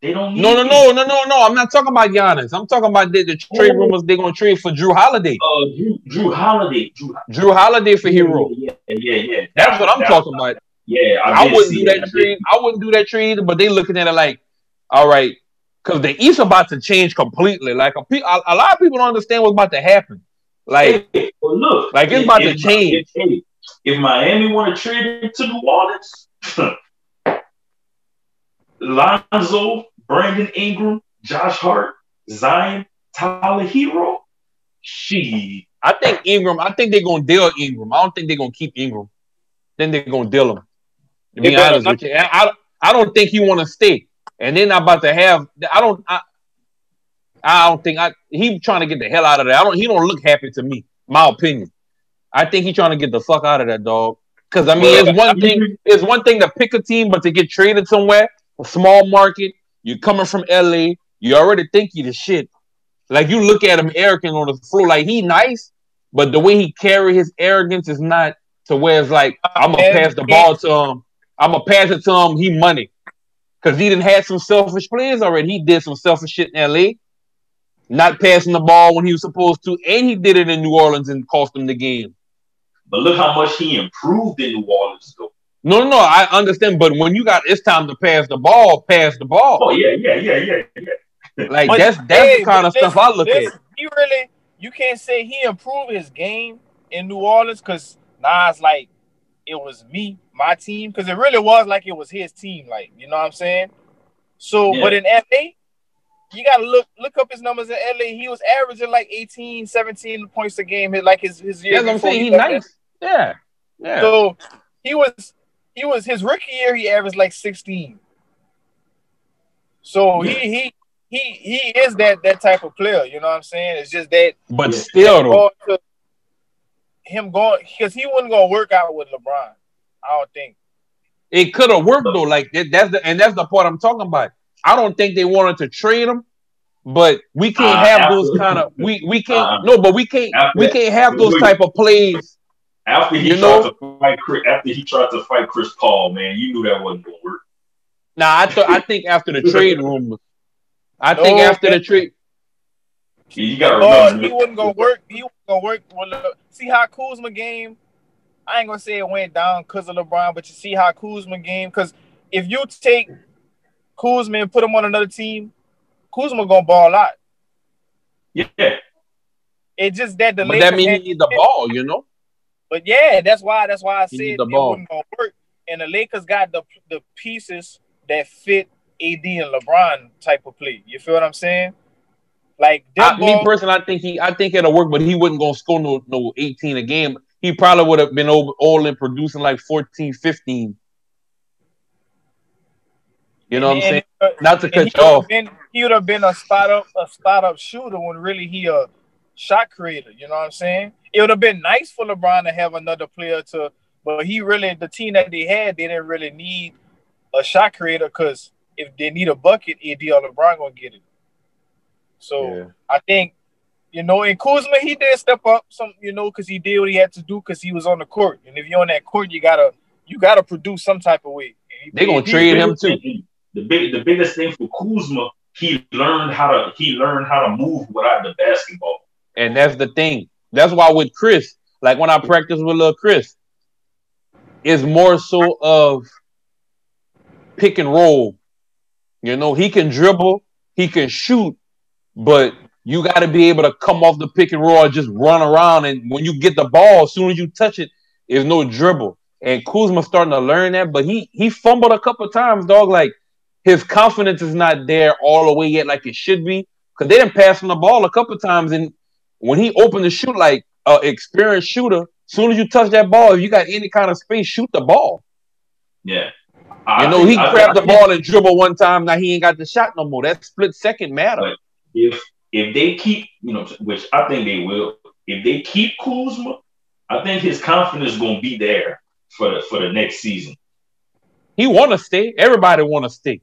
They don't No, no, no, no, no, no. I'm not talking about Giannis. I'm talking about the, the trade oh. rumors they're gonna trade for Jrue Holiday. Uh, Jrue, Jrue Holiday. Jrue, Jrue Holiday for Herro. Yeah, yeah, yeah. That's what I'm talking about. Yeah, I, I wouldn't do that, that trade. I wouldn't do that trade, but they looking at it like, all right, because the East about to change completely. Like a, a, a lot of people don't understand what's about to happen. Like, hey, well, look, like it's if, about to change. If, if Miami want to trade him to New Orleans, [laughs] Lonzo, Brandon Ingram, Josh Hart, Zion, Tyler Herro, she. I think Ingram. I think they're gonna deal Ingram. I don't think they're gonna keep Ingram. Then they're gonna deal him. To be honest with you, I, I don't think he want to stay. And then I'm about to have. I don't. I, I don't think I he trying to get the hell out of there. I don't he don't look happy to me. My opinion. I think he's trying to get the fuck out of that dog. Because I mean, well, it's one I mean, thing. It's one thing to pick a team, but to get traded somewhere, a small market. You're coming from LA. You already think you the shit. Like you look at him arrogant on the floor, like he nice, but the way he carry his arrogance is not to where it's like I'm gonna pass the ball to him. I'm gonna pass it to him. He money because he didn't have some selfish players already. He did some selfish shit in LA not passing the ball when he was supposed to, and he did it in New Orleans and cost them the game. But look how much he improved in New Orleans, though. No, no, no, I understand, but when you got it's time to pass the ball, pass the ball. Oh yeah, yeah, yeah, yeah, yeah. Like but, that's that's hey, the kind of stuff I look at. He really, you can't say he improved his game in New Orleans because Nas like it was me, my team, because it really was like it was his team, like you know what I'm saying. So, yeah. but in LA, you gotta look look up his numbers in LA. He was averaging like 18, 17 points a game. Like his his year. Yeah, I'm saying he nice. Yeah, yeah. So he was he was his rookie year. He averaged like 16. So yeah. he he he he is that that type of player. You know what I'm saying? It's just that. But still, though him going because he wasn't gonna work out with LeBron. I don't think it could have worked though. Like that's the and that's the part I'm talking about. I don't think they wanted to trade him, but we can't uh, have those kind of we we can't uh, no, but we can't after, we can't have those type of plays. After he you tried know? to fight Chris, after he tried to fight Chris Paul, man, you knew that wasn't gonna work. Now I thought I think after the trade rumors, I no, think after the trade. You gotta remember, he wasn't gonna work. He wasn't gonna work. Well, see how Kuzma game. I ain't gonna say it went down because of LeBron, but you see how Kuzma game. Because if you take Kuzma and put him on another team, Kuzma gonna ball out. Yeah. It just that the but that means he need the ball, you know. But yeah, that's why that's why I said it ball. wasn't gonna work. And the Lakers got the the pieces that fit AD and LeBron type of play. You feel what I'm saying? Like I, me personally, I think he, I think it'll work, but he wouldn't go score no no 18 a game. He probably would have been over, all in producing like 14, 15. You know and, what I'm saying? Uh, Not to cut you off. Been, he would have been a spot up a spot up shooter when really he a shot creator. You know what I'm saying? It would have been nice for LeBron to have another player to, but he really the team that they had they didn't really need a shot creator because if they need a bucket, AD or LeBron gonna get it. So yeah. I think, you know, in Kuzma, he did step up some, you know, because he did what he had to do because he was on the court. And if you're on that court, you gotta you gotta produce some type of way. They're gonna trade him too. The big the biggest thing for Kuzma, he learned how to he learned how to move without the basketball. And that's the thing. That's why with Chris, like when I practice with little Chris, it's more so of pick and roll. You know, he can dribble, he can shoot, but you got to be able to come off the pick and roll and just run around. And when you get the ball, as soon as you touch it, there's no dribble. And Kuzma starting to learn that, but he he fumbled a couple times, dog. Like his confidence is not there all the way yet, like it should be, because they didn't pass him the ball a couple times. And when he opened the shoot, like an experienced shooter, as soon as you touch that ball, if you got any kind of space, shoot the ball. Yeah. I you know, he grabbed the ball and dribble one time. Now he ain't got the shot no more. That split second matter if if they keep, you know, which I think they will, if they keep Kuzma, I think his confidence is gonna be there for the for the next season. He want to stay. Everybody want to stay.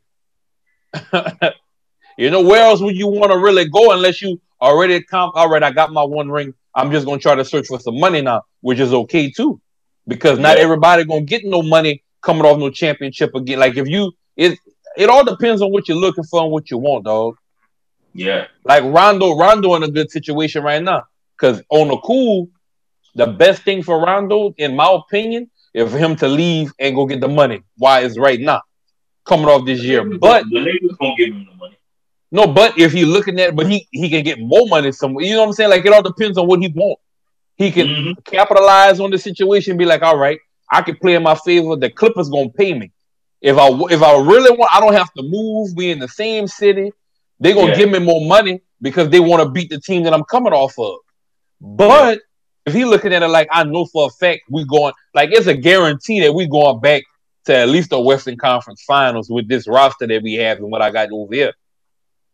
[laughs] you know, where else would you want to really go unless you already comp? All right, I got my one ring. I'm just gonna try to search for some money now, which is okay too, because not yeah. everybody gonna get no money coming off no championship again. Like if you, it it all depends on what you're looking for and what you want, dog. Yeah. Like Rondo, Rondo in a good situation right now. Because on the cool, the best thing for Rondo, in my opinion, is for him to leave and go get the money. Why is right now coming off this year? But the Lakers gonna give him the money. No, but if you're looking at, it, but he he can get more money somewhere. You know what I'm saying? Like it all depends on what he wants. He can mm-hmm. capitalize on the situation, be like, all right, I can play in my favor. The Clippers gonna pay me. If I if I really want, I don't have to move. We in the same city. They're gonna yeah. give me more money because they want to beat the team that I'm coming off of. But if he looking at it like I know for a fact we going like it's a guarantee that we going back to at least the Western Conference Finals with this roster that we have and what I got over here.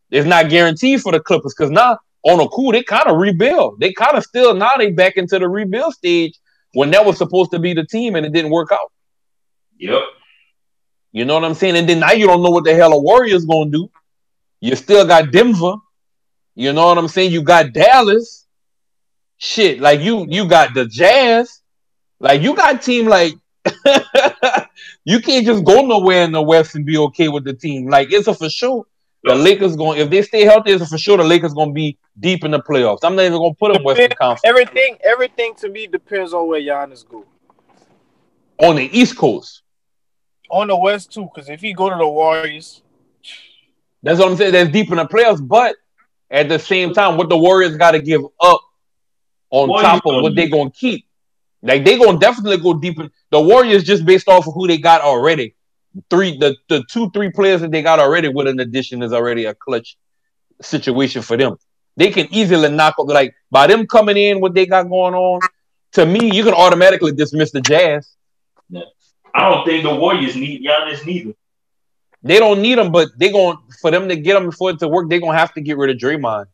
It's not guaranteed for the Clippers because now on a cool they kind of rebuild. They kind of still now they back into the rebuild stage when that was supposed to be the team and it didn't work out. Yep. You know what I'm saying? And then now you don't know what the hell a Warriors gonna do. You still got Denver. You know what I'm saying? You got Dallas. Shit, like you you got the Jazz. Like you got team like [laughs] you can't just go nowhere in the West and be okay with the team. Like it's a for sure. The Lakers going if they stay healthy, it's a for sure the Lakers gonna be deep in the playoffs. I'm not even gonna put them Western Conference. Everything, everything to me depends on where Giannis go. On the East Coast. On the West too, because if he go to the Warriors, that's what I'm saying. That's deep in the playoffs, but at the same time, what the Warriors got to give up on top of what they're gonna keep. Like they gonna definitely go deep in the Warriors just based off of who they got already. Three the, the two, three players that they got already with an addition is already a clutch situation for them. They can easily knock up like by them coming in what they got going on. To me, you can automatically dismiss the Jazz. I don't think the Warriors need Giannis neither. They don't need him, but they going for them to get him for it to work. They're gonna have to get rid of Draymond.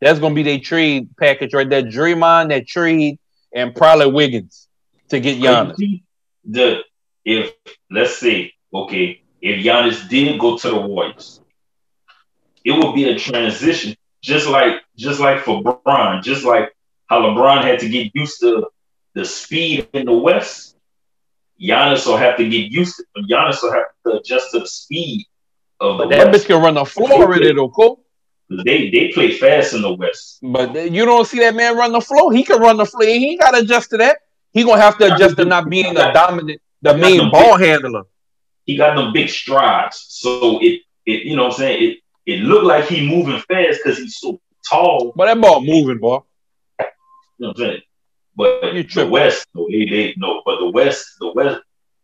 That's gonna be their trade package right there. Draymond, that trade, and probably Wiggins to get Giannis. The if let's say okay, if Giannis did go to the Warriors, it would be a transition, just like just like for LeBron, just like how LeBron had to get used to the speed in the West Giannis will have to get used to. Giannis will have to adjust to the speed of the That West. bitch can run the floor with it, okay? They they play fast in the West. But you don't see that man run the floor. He can run the floor. He ain't got to adjust to that. He gonna have to adjust to not being the dominant, the main ball big, handler. He got them big strides, so it it you know what I'm saying it it looked like he moving fast because he's so tall. But that ball moving, boy. You know what I'm saying? But the West, no, they, they no, but the West, the West,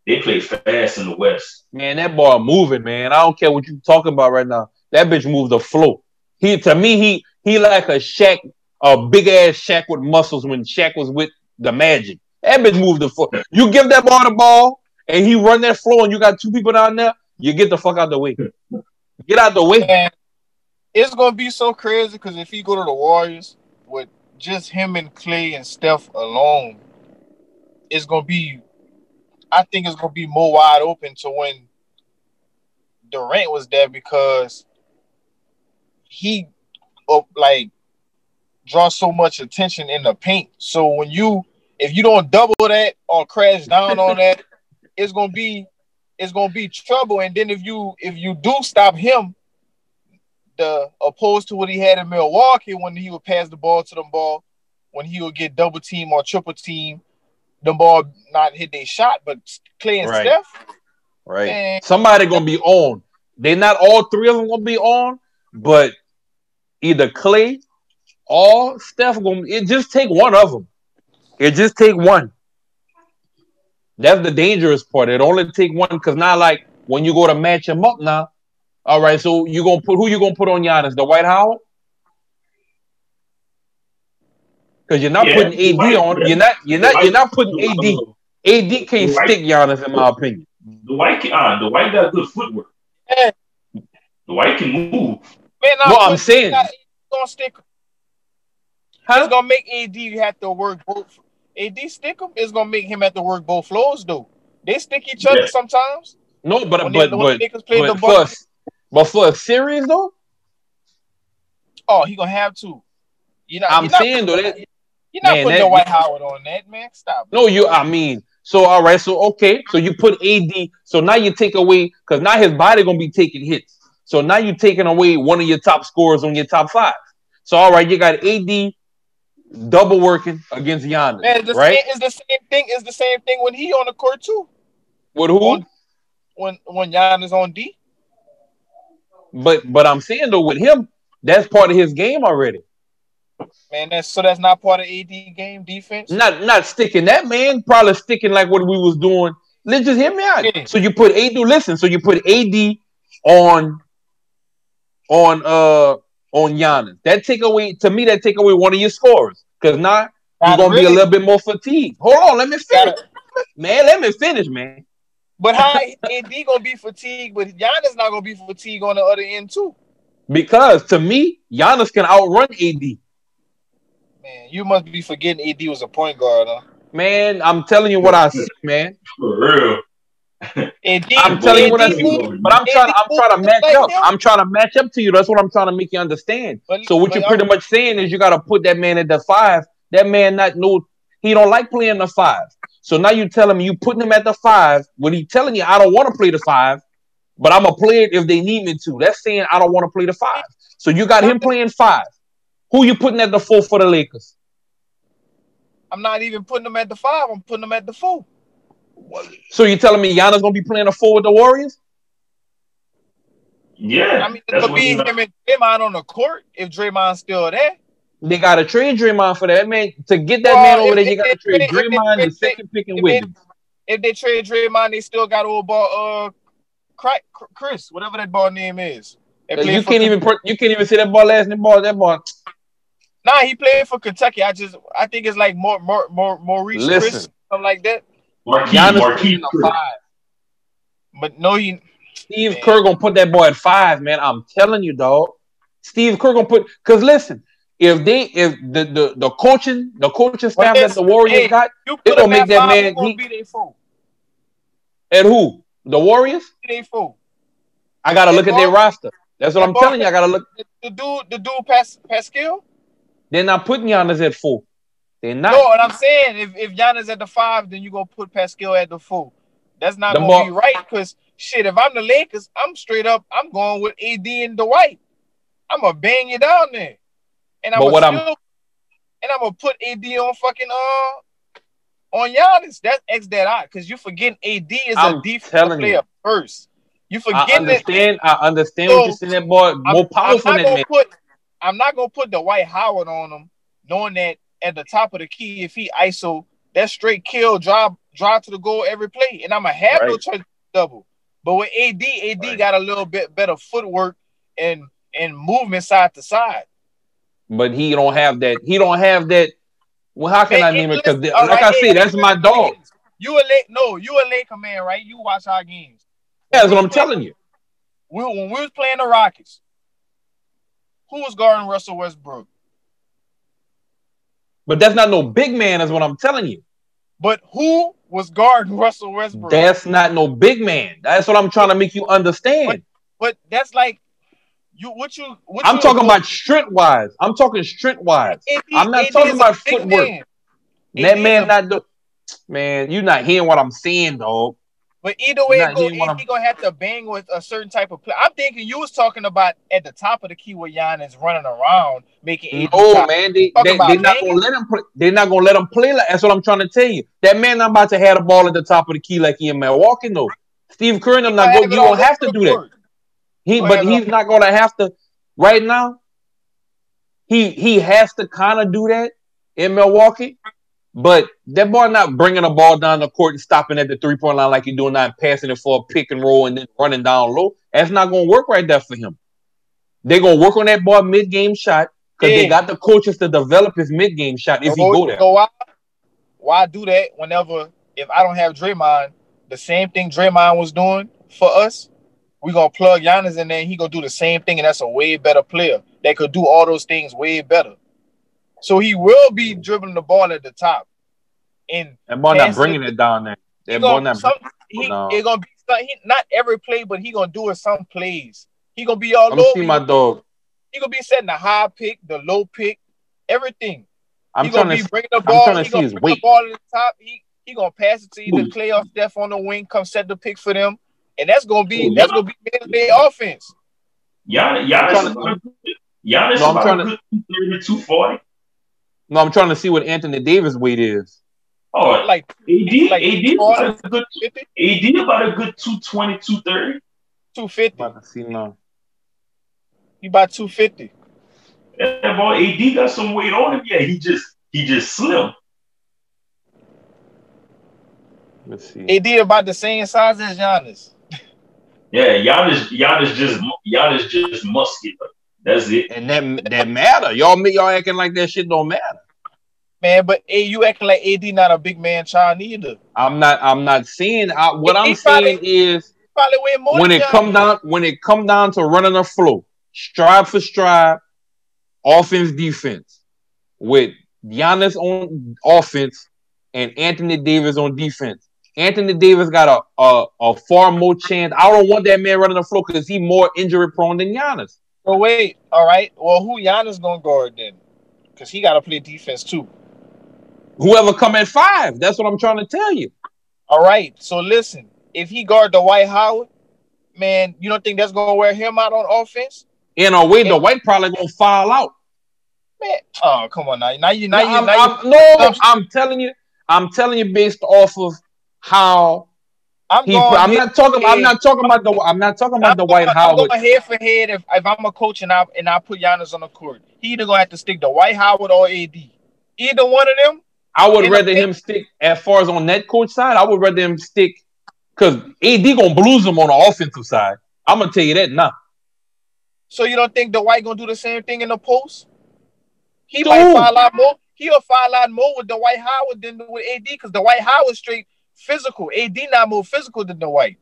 they play fast in the West. Man, that ball moving, man. I don't care what you talking about right now. That bitch moved the flow. He to me, he he like a Shaq, a big ass Shaq with muscles when Shaq was with the Magic. That bitch moved the floor. You give that ball the ball, and he run that floor, and you got two people down there. You get the fuck out the way. Get out the way. Man, it's gonna be so crazy because if he go to the Warriors with just him and Clay and Steph alone it's gonna be I think it's gonna be more wide open to when Durant was there because he uh, like draws so much attention in the paint. So when you if you don't double that or crash down on that, [laughs] it's gonna be it's gonna be trouble. And then if you if you do stop him, the opposed to what he had in Milwaukee when he would pass the ball to them ball, when he would get double team or triple team, the ball not hit their shot, but Clay and right. Steph. Right. Man. Somebody gonna be on. They're not all three of them gonna be on, but either Clay or Steph gonna it just take one of them. It just take one. That's the dangerous part. It only take one because now, like when you go to match him up now, all right, so you gonna put who you gonna put on Giannis? Dwight Howard? Because you're not yeah, putting AD Dwight, on. You're not. You're not. You're not putting AD. AD can't Dwight, stick Giannis, in my opinion. Dwight can. Uh, Dwight got good footwork. Yeah. Dwight can move. Man, well, I'm saying. Not, gonna stick. Huh? It's gonna make AD have to work both. AD stick him. is gonna make him have to work both floors, though. They stick each other yeah. sometimes. No, but but but, but, but for, but for a series though. Oh, he gonna have to. You know, I'm saying though that you're not man, putting that, Dwight Howard on that, man. Stop. No, you. I mean, so all right, so okay, so you put AD. So now you take away because now his body gonna be taking hits. So now you're taking away one of your top scorers on your top five. So all right, you got AD double working against Giannis. Man, the right? Same, it's the same thing. Is the same thing when he on the court too. With who? when when Giannis on D. But but I'm saying though with him, that's part of his game already. Man, that's so that's not part of AD game defense. Not not sticking that man. Probably sticking like what we was doing. Let's just hear me out. Yeah. So you put AD. Listen. So you put AD on on uh on Giannis. That take away to me. That take away one of your scores because now you're gonna really. be a little bit more fatigued. Hold on. Let me finish. Man, let me finish, man. But how AD gonna be fatigued, but Giannis not gonna be fatigued on the other end too. Because to me, Giannis can outrun AD. Man, you must be forgetting AD was a point guard, huh? Man, I'm telling you what I see, man. For real. I'm telling you what I see, but I'm trying. I'm trying to match up. I'm trying to match up to you. That's what I'm trying to make you understand. But, so what you're pretty much saying is you got to put that man at the five. That man not know he don't like playing the five. So now you tell him you putting him at the five when he telling you I don't want to play the five, but I'm gonna play it if they need me to. That's saying I don't want to play the five. So you got him playing five. Who you putting at the four for the Lakers? I'm not even putting them at the five. I'm putting them at the four. So you're telling me Giannis gonna be playing a four with the Warriors? Yeah, I mean, it could be him and Draymond on the court if Draymond's still there. They got to trade Draymond for that man. To get that well, man over there, you got to trade Draymond the second pick and Wiggins. If they trade Draymond, they still got old ball. Uh, Chris, whatever that ball name is. You can't even you can't even say that ball last name ball. That ball. Nah, he played for Kentucky. I just I think it's like more more more Maurice Listen, Chris, something like that. Marquese, Marquese five. But no, he Steve man. Kerr gonna put that boy at five, man. I'm telling you, dog. Steve Kerr gonna put because listen, if they if the the, the coaching the coaching staff that the Warriors hey, got, it gonna make that man he, at who the Warriors. They fool. I gotta look at their roster. That's what I'm telling you. I gotta look. The dude, the dude, Pas, Paschall. They're not putting Giannis at four. They're not. No, and I'm saying if if Giannis at the five, then you gonna put Paschall at the four. That's not the gonna ball. be right because shit. If I'm the Lakers, I'm straight up. I'm going with AD and Dwight. I'm gonna bang you down there, and I'm what still, I'm and I'm gonna put AD on fucking uh on Giannis. That's X that out because you forgetting AD is I'm a defensive player you. first. You forget I understand. That, I understand so, what you're saying, that boy. More powerful than that. Put, I'm not gonna put Dwight Howard on him, knowing that at the top of the key, if he ISO, that straight kill, drive, drive to the goal every play, and I'm gonna have right. no chance double. But with AD, AD right. got a little bit better footwork and and movement side to side. But he don't have that. He don't have that. Well, how can I name it? Because like right, I said, that's my dog. You a late? No, you a Laker man, right? You watch our games. Yeah, that's what I'm telling you. We, when we was playing the Rockets, who was guarding Russell Westbrook? But that's not no big man, is what I'm telling you. But who was guarding Russell Westbrook? That's not no big man. That's what I'm trying to make you understand. But, but that's like you what you what I'm you talking about strength wise. I'm talking strength wise. I'm not talking about footwork. Man. That man not do man, you're not hearing what I'm saying, dog. But either way, it go, he gonna have to bang with a certain type of play. I'm thinking you was talking about at the top of the key where Giannis running around making. Mm-hmm. Oh man, they, they, are not gonna let him. Play, they're not gonna let him play. Like, that's what I'm trying to tell you. That man not about to have the ball at the top of the key like he in Milwaukee. though. Steve Kerr, I'm not going. You don't have to do that. He, but he's not gonna have to right now. He he has to kind of do that in Milwaukee. But that boy not bringing the ball down the court and stopping at the three point line like he's doing that, passing it for a pick and roll and then running down low. That's not going to work right there for him. They're going to work on that ball mid game shot because they got the coaches to develop his mid game shot if so, he go there. So why, why do that whenever if I don't have Draymond, the same thing Draymond was doing for us, we gonna plug Giannis in there. he gonna do the same thing, and that's a way better player that could do all those things way better. So he will be dribbling the ball at the top. And that ball not bringing it down there. That ball not some, he, no. it gonna be he, not every play, but he gonna do it some plays. He gonna be all I'm over. See my dog. He gonna be setting the high pick, the low pick, everything. I'm he gonna be bringing the ball. I'm trying to see his weight. The ball at the top. He he gonna pass it to either Ooh. Clay or Steph on the wing. Come set the pick for them, and that's gonna be Ooh, that's gonna be their offense. Giannis, Giannis, Giannis no, I'm trying to 240. No, I'm trying to see what Anthony Davis weight is. Oh, like AD, like AD, about a good, AD about a good 220, 230. 250. About to see now. He about 250. Yeah, boy, AD got some weight on him. Yeah, he just he just slim. Let's see. AD about the same size as Giannis. Yeah, Giannis, Giannis just Giannis just muscular. That's it. And that that matter. Y'all me y'all acting like that shit don't matter. Man, but hey, you acting like AD not a big man child either. I'm not I'm not saying I, what I'm saying is when it come down when it come down to running the flow, stride for stride, offense, defense, with Giannis on offense and Anthony Davis on defense. Anthony Davis got a, a, a far more chance. I don't want that man running the floor because he's more injury prone than Giannis. But wait, all right. Well, who Giannis gonna guard then? Because he got to play defense too. Whoever come at five. That's what I'm trying to tell you. All right. So listen, if he guard Dwight Howard, man, you don't think that's gonna wear him out on offense? In a way, Dwight probably gonna fall out. Man, oh come on now. Now you now you I'm, now I'm, you, no, I'm telling you, I'm telling you based off of how I'm, he, I'm not talking. I'm not talking about the. I'm not talking about I'm Dwight Howard. I'm going head for head. If, if I'm a coach and I and I put Giannis on the court, he either gonna have to stick to Dwight Howard or AD. Either one of them. I would rather him stick as far as on that coach side. I would rather him stick because AD gonna blues him on the offensive side. I'm gonna tell you that now. So you don't think Dwight gonna do the same thing in the post? He Dude. might find a lot more. He'll find a lot more with Dwight Howard than with AD because Dwight Howard straight physical. AD not more physical than Dwight.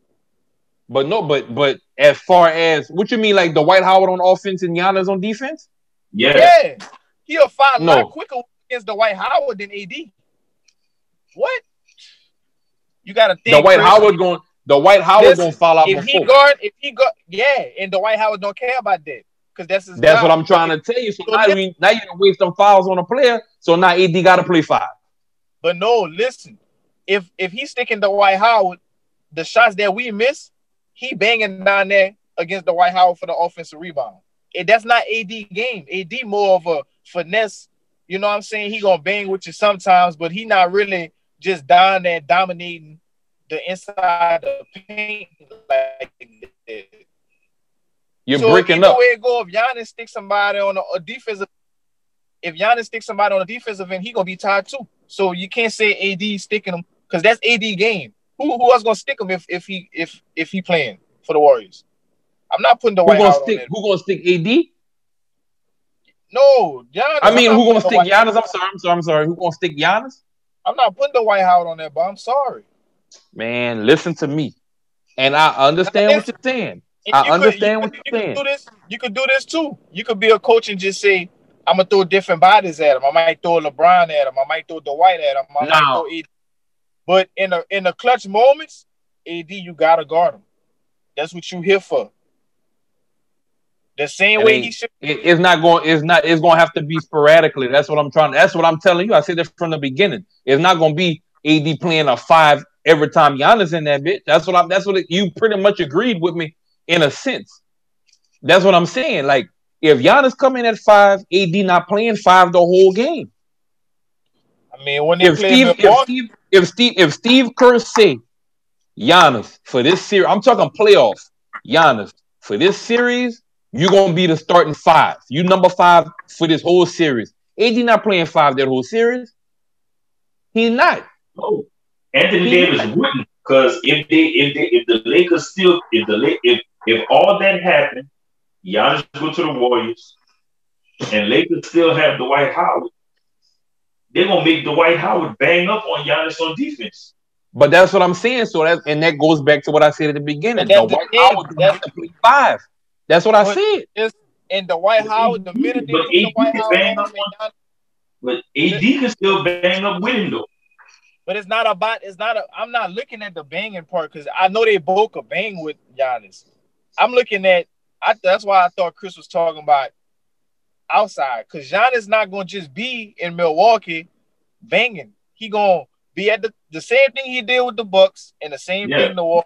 But no, but but as far as what you mean, like Dwight Howard on offense and Giannis on defense? Yeah, yeah, he'll find no. a lot quicker against Dwight Howard than AD. What? You got to think. Dwight Howard going. Dwight Howard gonna fall out. If before. he guard, if he go, yeah, and Dwight Howard don't care about that because that's his. That's job. what I'm trying to tell you. So, so now, you, now you don't waste some fouls on a player. So now AD got to play five. But no, listen. If if he's sticking to Dwight Howard, the shots that we miss, he banging down there against Dwight Howard for the offensive rebound. And that's not AD game. AD more of a finesse. You know what I'm saying? He gonna bang with you sometimes, but he not really just down there dominating the inside of the paint like. You're so breaking up. Way go if Giannis sticks somebody on a, a, defensive, if Giannis sticks somebody on a defensive end, he gonna be tied too. So you can't say AD sticking him because that's AD game. Who who else gonna stick him if if he if if he playing for the Warriors? I'm not putting the who gonna stick. Who gonna stick AD? No, Giannis. I mean, who gonna stick Giannis? I'm sorry. I'm sorry. I'm sorry. Who gonna stick Giannis? I'm not putting Dwight Howard on that, but I'm sorry. Man, listen to me, and I understand what you're saying. I you understand could, you what you're saying. Could Do this, you could do this too. You could be a coach and just say, "I'm gonna throw different bodies at him. I might throw LeBron at him. I might throw Dwight at him. I might throw AD." But in the in the clutch moments, AD, you gotta guard him. That's what you here for. The same way he should. it's not going. It's not. It's going to have to be sporadically. That's what I'm trying. That's what I'm telling you. I said this from the beginning. It's not going to be AD playing a five every time Giannis in that bitch. That's what I'm. That's what it, you pretty much agreed with me in a sense. That's what I'm saying. Like if Giannis come in at five, AD not playing five the whole game. I mean, when they if Steve, if Steve, if Steve, if Steve Kerr say Giannis for this series, I'm talking playoffs. Giannis for this series, you're gonna be the starting five. You number five for this whole series. AD not playing five that whole series. He's not. Oh, Anthony Davis wouldn't because if they if they if the Lakers still if the if if all that happened, Giannis go to the Warriors, and Lakers still have Dwight Howard, they're gonna make Dwight Howard bang up on Giannis on defense. But that's what I'm saying. So that and that goes back to what I said at the beginning. Dwight Howard have to play five. That's what I said. And Dwight Howard, the minute they but Dwight Howard, but AD can still bang up with him though. But it's not about. It's not. A, I'm not looking at the banging part because I know they both could bang with Giannis. I'm looking at. I, that's why I thought Chris was talking about outside because Giannis not going to just be in Milwaukee banging. He going to be at the, the same thing he did with the Bucks and the same yeah. thing the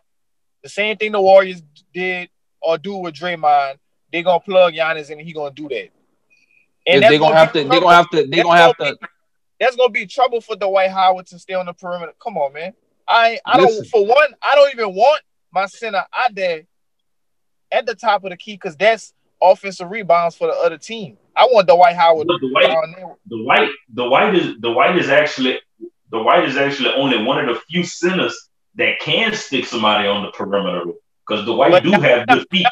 the same thing the Warriors did or do with Draymond. They gonna plug Giannis and he gonna do that. And they gonna, gonna have to. They gonna have to. They gonna have to. That's gonna be trouble for Dwight Howard to stay on the perimeter. Come on, man. I I don't. For one, I don't even want my center out there at the top of the key because that's offensive rebounds for the other team. I want Dwight Howard. Dwight, the white, Dwight is Dwight is actually Dwight is actually only one of the few centers that can stick somebody on the perimeter because Dwight do have good feet.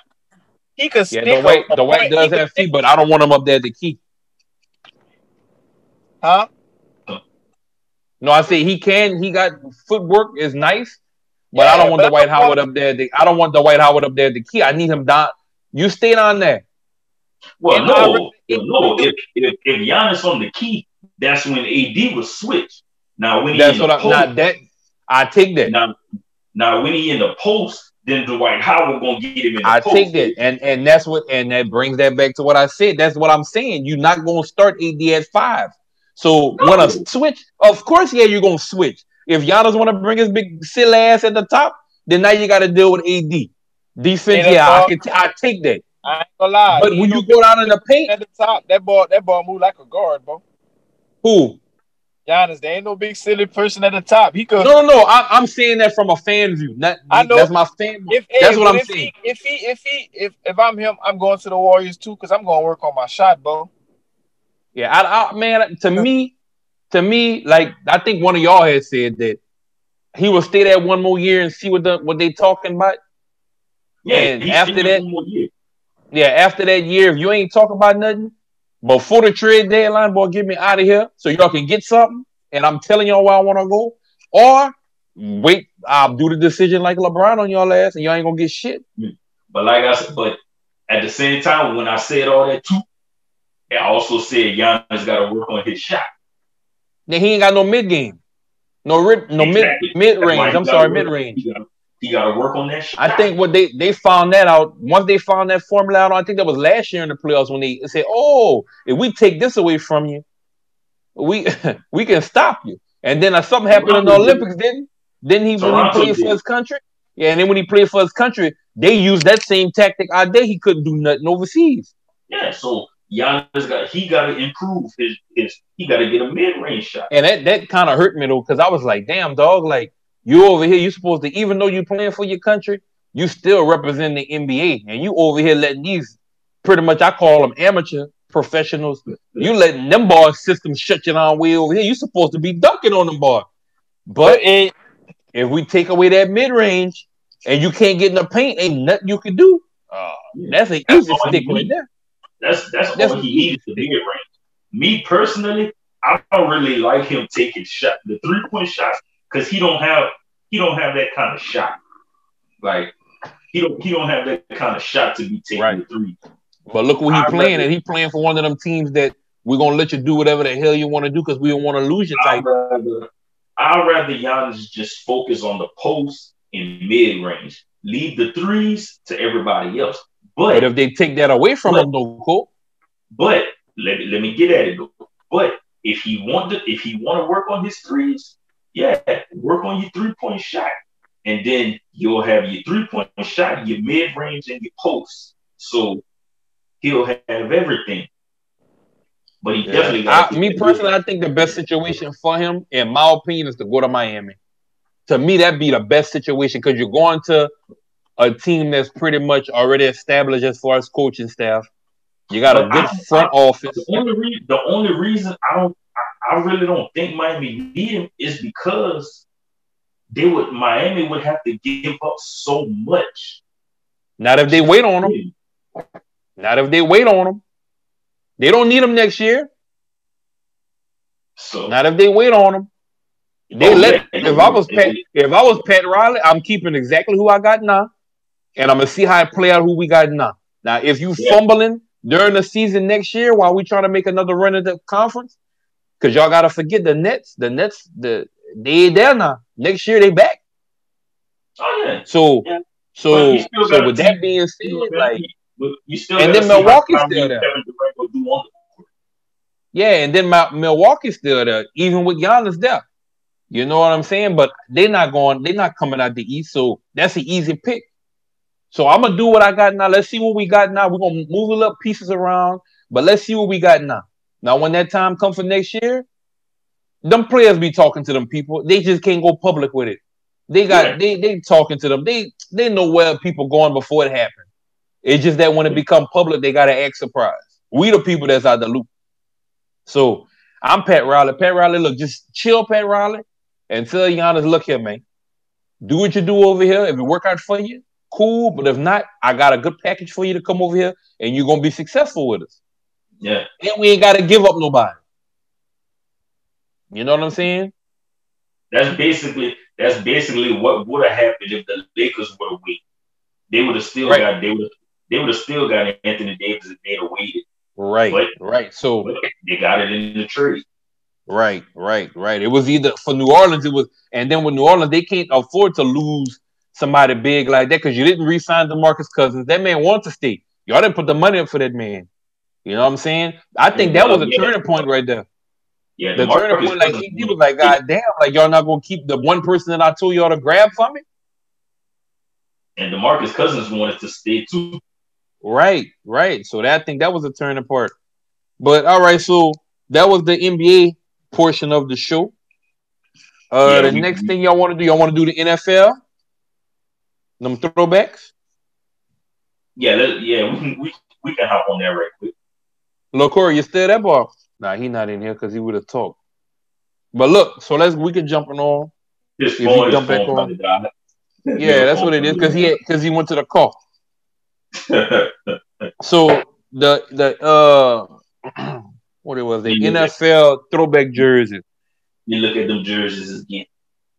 He could yeah, Dwight the white does have feet, but I don't want him up there at the key. Huh? No, I say he can. He got footwork is nice, but yeah, I don't want Dwight Howard up there. The, I don't want Dwight Howard up there. The key. I need him down. You stay on there. Well, no, no. If, if if Giannis on the key, that's when AD was switched. Now when he that's what I'm not that. I take that. Now, now when he in the post, then Dwight Howard gonna get him in. I post. take that, and and that's what, and that brings that back to what I said. That's what I'm saying. You're not gonna start AD at five. So no. when a switch, of course, yeah, you're gonna switch. If Giannis want to bring his big silly ass at the top, then now you got to deal with AD. Defense, yeah, ball, I can t- I take that. I ain't gonna lie. But when you go down in the paint at the top, that ball that ball move like a guard, bro. Who? Giannis, there ain't no big silly person at the top. He could. No, no, no. I, am saying that from a fan view. Not, I know that's my fan. If, that's hey, what I'm if saying. He, if he, if he, if if I'm him, I'm going to the Warriors too because I'm going to work on my shot, bro. Yeah, I, I man. To me, to me, like I think one of y'all had said that he will stay there one more year and see what the what they talking about. Yeah, and after that, yeah, after that year, if you ain't talking about nothing before the trade deadline, boy, get me out of here so y'all can get something. And I'm telling y'all where I want to go, or wait, I'll do the decision like LeBron on y'all ass, and y'all ain't gonna get shit. But like I said, but at the same time, when I said all that too, I also said Giannis got to work on his shot. Then he ain't got no mid game. No, no exactly. mid mid range. I'm sorry, mid range. He got to work on that. Shot. I think what they they found that out once they found that formula out. I think that was last year in the playoffs when they said, "Oh, if we take this away from you, we [laughs] we can stop you." And then uh, something happened Toronto in the Olympics, did. didn't? Then he when he played did. for his country. Yeah, and then when he played for his country, they used that same tactic out there. He couldn't do nothing overseas. Yeah, so Giannis got he got to improve his his he got to get a mid range shot. And that that kind of hurt me though, because I was like, damn dog, like you over here, you supposed to even though you playing for your country, you still represent the NBA, and you over here letting these pretty much I call them amateur professionals. You letting them boys system shut you down way over here. You supposed to be dunking on them boys. But it, if we take away that mid range and you can't get in the paint, ain't nothing you can do. Uh, that's an easy stick right there. That's that's, that's all he needs to be range. Me personally, I don't really like him taking shot the three point shots because he don't have he don't have that kind of shot. Like he don't he don't have that kind of shot to be taking right. three. But look what he playing, rather, and he playing for one of them teams that we're gonna let you do whatever the hell you want to do because we don't want to lose your type. I'd rather, I'd rather Giannis just focus on the post in mid range. Leave the threes to everybody else. But, but if they take that away from but, him, though, cool. But let me let me get at it though. But if he want to if he want to work on his threes, yeah, work on your three point shot, and then you'll have your three point shot, your mid range, and your post. So he'll have everything. But he yeah. definitely. I, me personally, I think the best situation for him, in my opinion, is to go to Miami. To me, that'd be the best situation because you're going to a team that's pretty much already established as far as coaching staff. You got a good I, front I, office. The only, re- the only reason I don't, I, really don't think Miami need him is because they would Miami would have to give up so much. Not if they wait on him. Not if they wait on him. They don't need him next year. So not if they wait on him. They oh, let if I was Pat if I was Pat Riley, I'm keeping exactly who I got now and I'm gonna see how it play out who we got now. Now, if you yeah. fumbling during the season next year while we trying to make another run at the conference, because y'all gotta forget the Nets, the Nets, the they there now. Next year they back. Oh yeah. So yeah. so so with that being said, like you still and then Milwaukee's still there. Yeah, and then my, Milwaukee's still there, even with Giannis there. You know what I'm saying? But they're not going, they're not coming out the East, so that's an easy pick. So I'm gonna do what I got now. Let's see what we got now. We're gonna move a little pieces around, but let's see what we got now. Now, when that time comes for next year, them players be talking to them people. They just can't go public with it. They got yeah. they they talking to them. They they know where people going before it happened. It's just that when it become public, they gotta act surprised. We the people that's out the loop. So I'm Pat Riley. Pat Riley, look, just chill, Pat Riley, and tell Giannis, look here, man. Do what you do over here. If it work out for you, cool. But if not, I got a good package for you to come over here and you're gonna be successful with us. Yeah. And we ain't gotta give up nobody. You know what I'm saying? That's basically that's basically what would have happened if the Lakers would have waited. They would have still right. got they would they would have still got Anthony Davis if they'd have waited. Right, but, right. So they got it in the trade. Right, right, right. It was either for New Orleans, it was, and then with New Orleans, they can't afford to lose somebody big like that because you didn't re-sign DeMarcus Cousins. That man wants to stay. Y'all didn't put the money up for that man. You know what I'm saying? I think that was a turning point right there. Yeah, the turning point, like he, he, was like, God damn, like y'all not gonna keep the one person that I told y'all to grab from me. And DeMarcus Cousins wanted to stay too. Right, right. So that I think that was a turning point. But all right, so that was the NBA portion of the show. Uh, yeah, the we, next we, thing y'all want to do, y'all want to do the NFL, them throwbacks. Yeah, yeah, [laughs] we can we, we can hop on that right quick. Look, Corey, you still that ball? Nah, he not in here because he would have talked. But look, so let's we can jump on. His phone, jump back on. [laughs] Yeah, that's what it is because he because he went to the car. [laughs] so the the uh [clears throat] what it was the NFL throwback jersey. You look at them jerseys again.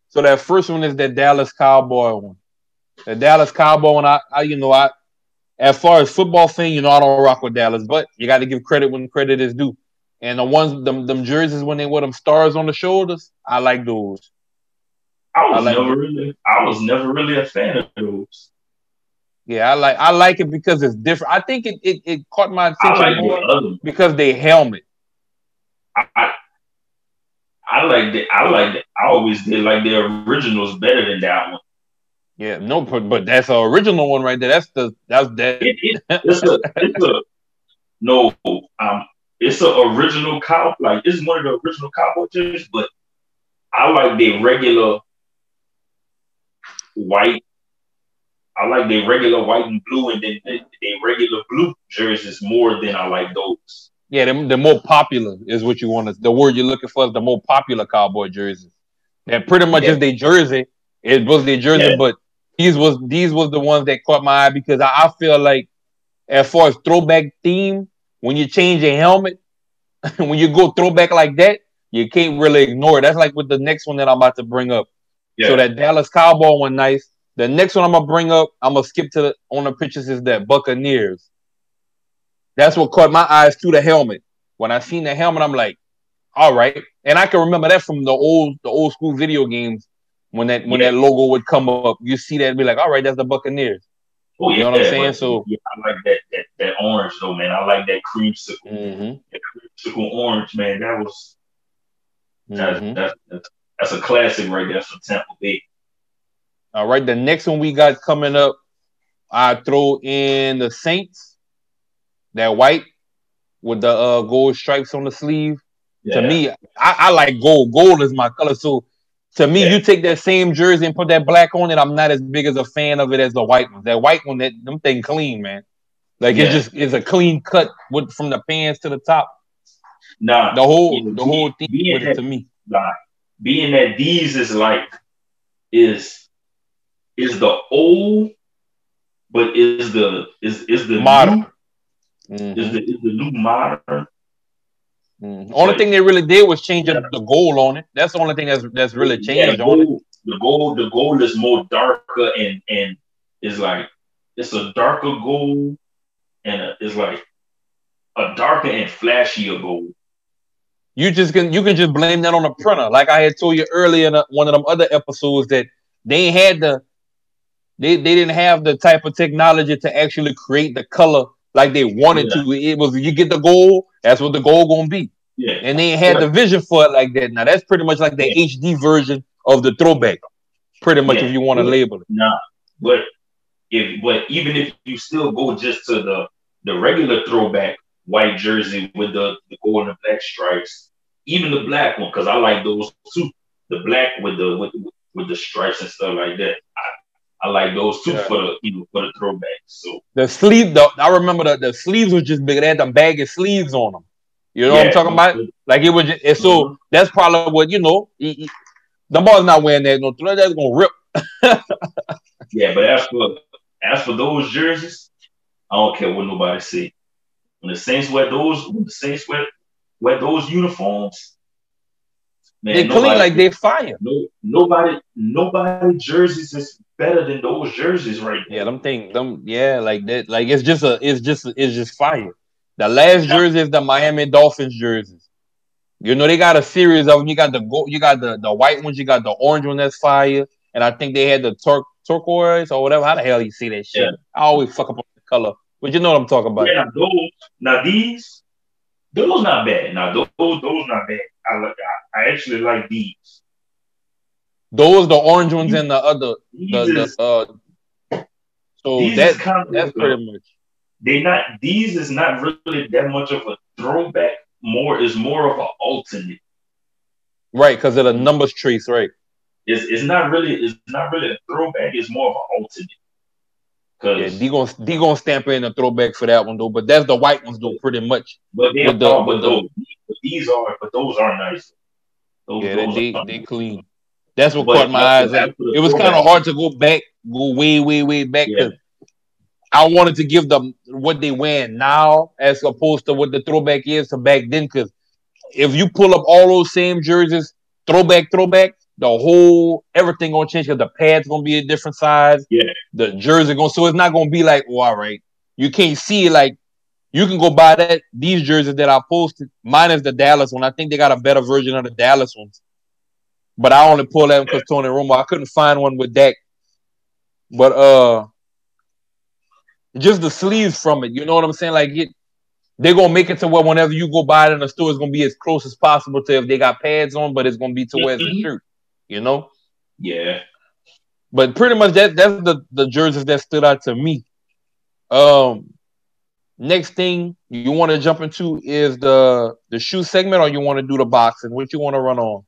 So that first one is the Dallas Cowboy one. The Dallas Cowboy one, I, I you know, I as far as football thing, you know, I don't rock with Dallas, but you got to give credit when credit is due. And the ones them them jerseys when they wear them stars on the shoulders, I like those. I was I like never really I was never really a fan of those. Yeah, I like I like it because it's different. I think it it, it caught my attention like because they helmet. I, I, I like the I like the, I always did like the originals better than that one. Yeah, no, but, but that's the original one right there. That's the that's that. It, it, it's a, it's a no, um, it's an original cow. Like it's one of the original cowboy jerseys, but I like the regular white I like the regular white and blue, and then the, the regular blue jerseys more than I like those. Yeah, the, the more popular is what you want to. The word you're looking for is the more popular cowboy jerseys. That pretty much yeah. is their jersey. It was their jersey, yeah. but these was these was the ones that caught my eye because I, I feel like as far as throwback theme, when you change a helmet, [laughs] when you go throwback like that, you can't really ignore it. That's like with the next one that I'm about to bring up. Yeah. So that Dallas Cowboy one nice. The next one I'm gonna bring up, I'm gonna skip to the on the pictures is that Buccaneers. That's what caught my eyes through the helmet. When I seen the helmet, I'm like, all right. And I can remember that from the old the old school video games when that when yeah. that logo would come up. You see that and be like, all right, that's the Buccaneers. Oh, yeah, you know what I'm saying? So yeah, I like that, that that orange though, man. I like that creamsicle, mm-hmm. that creamsicle orange, man. That was mm-hmm. that's, that's, that's a classic right there for Tampa Bay. All right, the next one we got coming up, I throw in the Saints, that white with the uh, gold stripes on the sleeve. Yeah. To me, I, I, like gold. Gold is my color. So to me, yeah. you take that same jersey and put that black on it. I'm not as big as a fan of it as the white one. That white one, that them thing clean, man. Like yeah. it just is a clean cut with from the pants to the top. Nah, the whole the whole thing with it to me. Nah, being that these is like is is the old, but is the is is the modern. New, mm-hmm. Is the is the new modern? Mm-hmm. Only thing they really did was change yeah. the goal on it. That's the only thing that's that's really changed yeah, on it. The gold, the gold is more darker and and is like it's a darker gold and a, it's like a darker and flashier gold. You just can you can just blame that on the printer. Like I had told you earlier in a, one of them other episodes that they had the they, they didn't have the type of technology to actually create the color like they wanted yeah. to. It was you get the goal, that's what the goal gonna be. Yeah. And they had the vision for it like that. Now that's pretty much like the yeah. HD version of the throwback. Pretty much yeah. if you want to label it. Nah. But if but even if you still go just to the the regular throwback white jersey with the, the gold and the black stripes, even the black one, because I like those too. The black with the with, with the stripes and stuff like that. I, I like those two yeah. for the you know for the throwback. So the sleeve, the, I remember the, the sleeves was just big. They had them baggy sleeves on them. You know yeah, what I'm talking about? Like it was, just, and so mm-hmm. that's probably what you know. He, he, the ball's not wearing that no throw, That's gonna rip. [laughs] yeah, but as for as for those jerseys, I don't care what nobody say. When the Saints wear those, when the Saints wear wear those uniforms, man, they clean like they fire. No, nobody, nobody jerseys is better than those jerseys right there. Yeah, them thing, them yeah, like that, like it's just a, it's just, it's just fire. The last jersey is the Miami Dolphins jerseys. You know they got a series of them. You got the gold, you got the the white ones, you got the orange one that's fire, and I think they had the tur- turquoise or whatever. How the hell you see that shit? Yeah. I always fuck up on the color, but you know what I'm talking about. Yeah, those now these, those not bad. Now those those not bad. I like I, I actually like these. Those the orange ones and the other the, the uh so that kind of that's pretty much they not these is not really that much of a throwback. More is more of an alternate. Right, because of the numbers trace, right? It's it's not really it's not really a throwback. It's more of an alternate. Yeah, they gonna they gonna stamp in a throwback for that one though, but that's the white ones though, pretty much. But they are, the, but, those, but these are, but those are nice. Those, yeah, those they, they, clean. That's what but caught my eyes. It was kind of hard to go back, go way, way, way back yeah. I wanted to give them what they wearing now as opposed to what the throwback is to back then. Because if you pull up all those same jerseys, throwback, throwback, the whole everything gonna change because the pads gonna be a different size. Yeah, the jersey going to so it's not gonna be like, oh, all right, you can't see like you can go buy that these jerseys that I posted. Mine is the Dallas one. I think they got a better version of the Dallas ones. But I only pulled that because Tony Romo. I couldn't find one with Dak. But uh just the sleeves from it, you know what I'm saying? Like it they're gonna make it to where whenever you go buy it in the store, it's gonna be as close as possible to if they got pads on, but it's gonna be to where it's a mm-hmm. shirt you know? Yeah. But pretty much that that's the, the jerseys that stood out to me. Um next thing you want to jump into is the the shoe segment or you want to do the boxing? What you want to run on?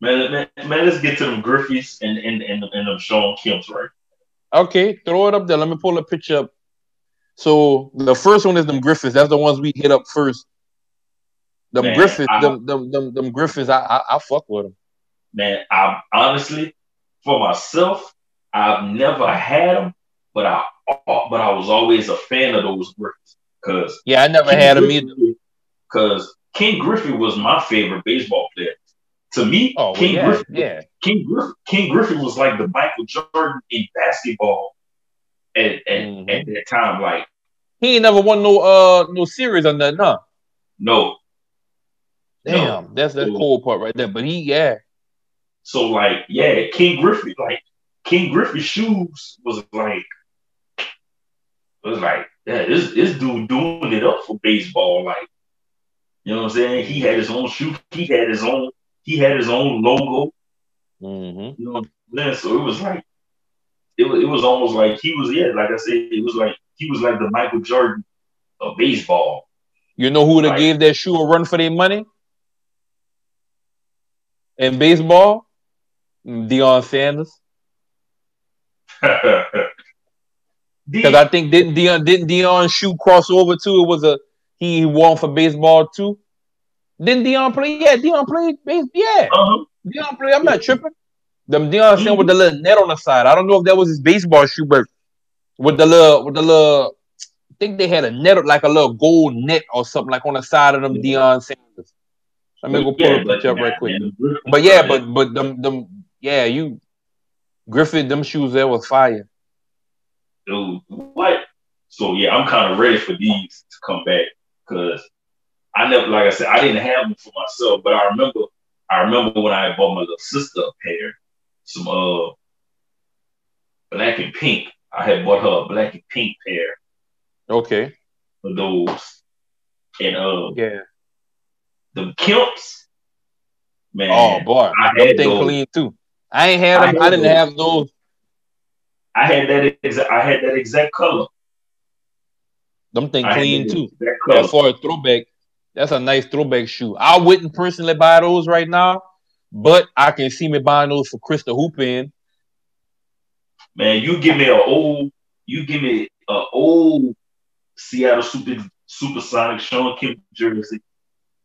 Man, man, man, let's get to them Griffeys and and and, and them Shawn Kemp's right. Okay, throw it up there. Let me pull a picture up. So the first one is them Griffeys. That's the ones we hit up first. Them man, Griffeys, I, them, them, them, them Griffeys, I, I, I fuck with them man, I honestly, for myself, I've never had them, but I but I was always a fan of those Griffeys because yeah, I never King had them either. Because Ken Griffey was my favorite baseball player. To me, oh, King yeah, Griffey, yeah. Ken Griffey, Ken Griffey was like the Michael Jordan in basketball at at, mm-hmm. at that time. Like he ain't never won no uh no series on that, huh? No. Damn, no. that's the cool part right there. But he, yeah, so like, yeah, Ken Griffey, like Ken Griffey shoes was like it was like, yeah, this this dude doing it up for baseball. Like, you know what I'm saying? He had his own shoe, he had his own, he had his own logo. Mm-hmm. You know what So it was like it was, it was almost like he was, yeah, like I said, it was like he was like the Michael Jordan of baseball. You know who would have like, gave that shoe a run for their money? In baseball? Deion Sanders? [laughs] Because I think didn't Deion didn't Deion shoot crossover too? It was a he won for baseball too. Didn't Deion play? Yeah, Deion played base. Yeah, uh-huh. Deion play. I'm not tripping. Them Deion mm-hmm. with the little net on the side. I don't know if that was his baseball shoe, but with the little with the little, I think they had a net like a little gold net or something like on the side of them Deion Sanders. Let me go pull yeah, a picture up right quick. But yeah, but but them them yeah, you Griffin, them shoes there was fire. Dude, what? So yeah, I'm kind of ready for these to come back because I never, like I said, I didn't have them for myself, but I remember, I remember when I bought my little sister a pair, some uh black and pink. I had bought her a black and pink pair. Okay. For those, and uh, yeah, the Kemps. Man, oh boy, I had them clean too. I ain't had them. I, I didn't have those. I had that exact. I had that exact color. Them thing clean too. That for a throwback, that's a nice throwback shoe. I wouldn't personally buy those right now, but I can see me buying those for Chris to hoop in. Man, you give me an old, you give me an old Seattle Super Supersonic Shawn Kemp jersey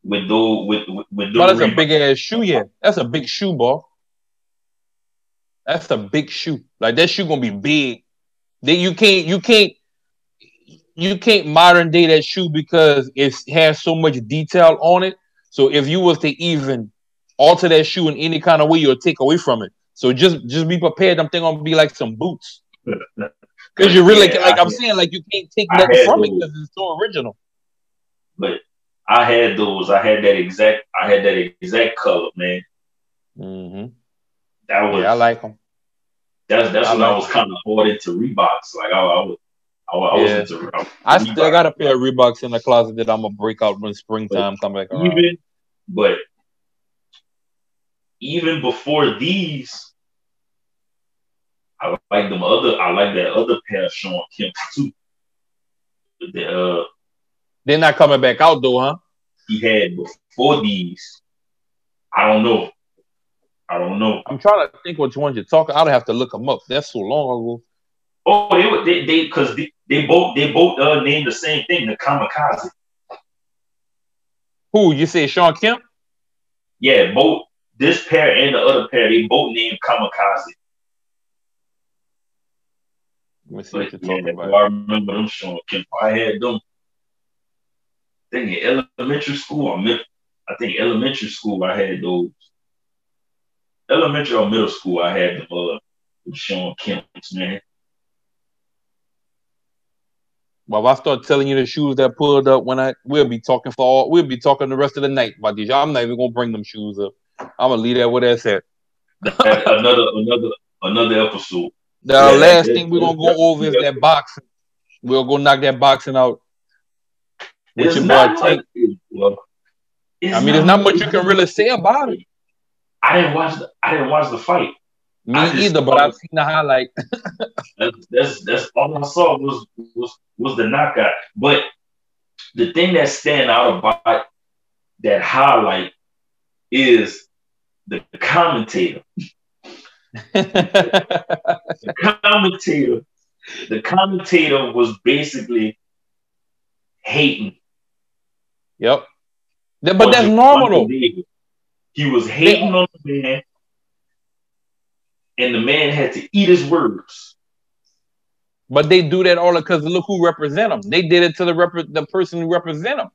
with those with with, with those. that's a big ass shoe, yeah. That's a big shoe, ball. That's a big shoe. Like that shoe gonna be big. That you can't you can't you can't modern day that shoe because it has so much detail on it. So if you was to even alter that shoe in any kind of way, you'll take away from it. So just just be prepared. I'm thinking gonna be like some boots. Because you really yeah, like I I'm had, saying, like you can't take nothing from those. it because it's so original. But I had those. I had that exact. I had that exact color, man. Mm-hmm. That was yeah, I like them. That's that's I when like I was kind of bought into Reeboks. Like I, I was, I, I yeah. was into. I still got a pair of Reeboks in the closet that I'm gonna break out when springtime but come back around. Even, but even before these, I like them other. I like that other pair of Shawn Kemp too. The, uh, They're not coming back out though, huh? He had before these. I don't know. I don't know. I'm trying to think which ones you're talking. I'd have to look them up. That's so long ago. Oh, they they they because they, they both they both uh, named the same thing, the kamikaze. Who you say Shawn Kemp? Yeah, both this pair and the other pair, they both named kamikaze. Let me see but, what you're talking about. I remember them Shawn Kemp. I had them. I think in elementary school, I I think elementary school I had those. Elementary or middle school, I had them uh Shawn Kemp's man. Well, I start telling you the shoes that pulled up when I we'll be talking for all we'll be talking the rest of the night about these. I'm not even gonna bring them shoes up. I'm gonna leave that where that's at. another another another episode. The yeah, last thing we're gonna go over is that boxing. We'll go knock that boxing out. With your boy Tank. Well, I mean, there's not much you can really say about it. I didn't watch the I didn't watch the fight. Me either, but I've seen the highlight. [laughs] that's, that's that's all I saw was was was the knockout. But the thing that stand out about that highlight is the commentator. the [laughs] commentator, the commentator was basically hating. Yep. But that's normal. He was hating on the man and the man had to eat his words. But they do that all because look who represent them. They did it to the rep- the person who represent them.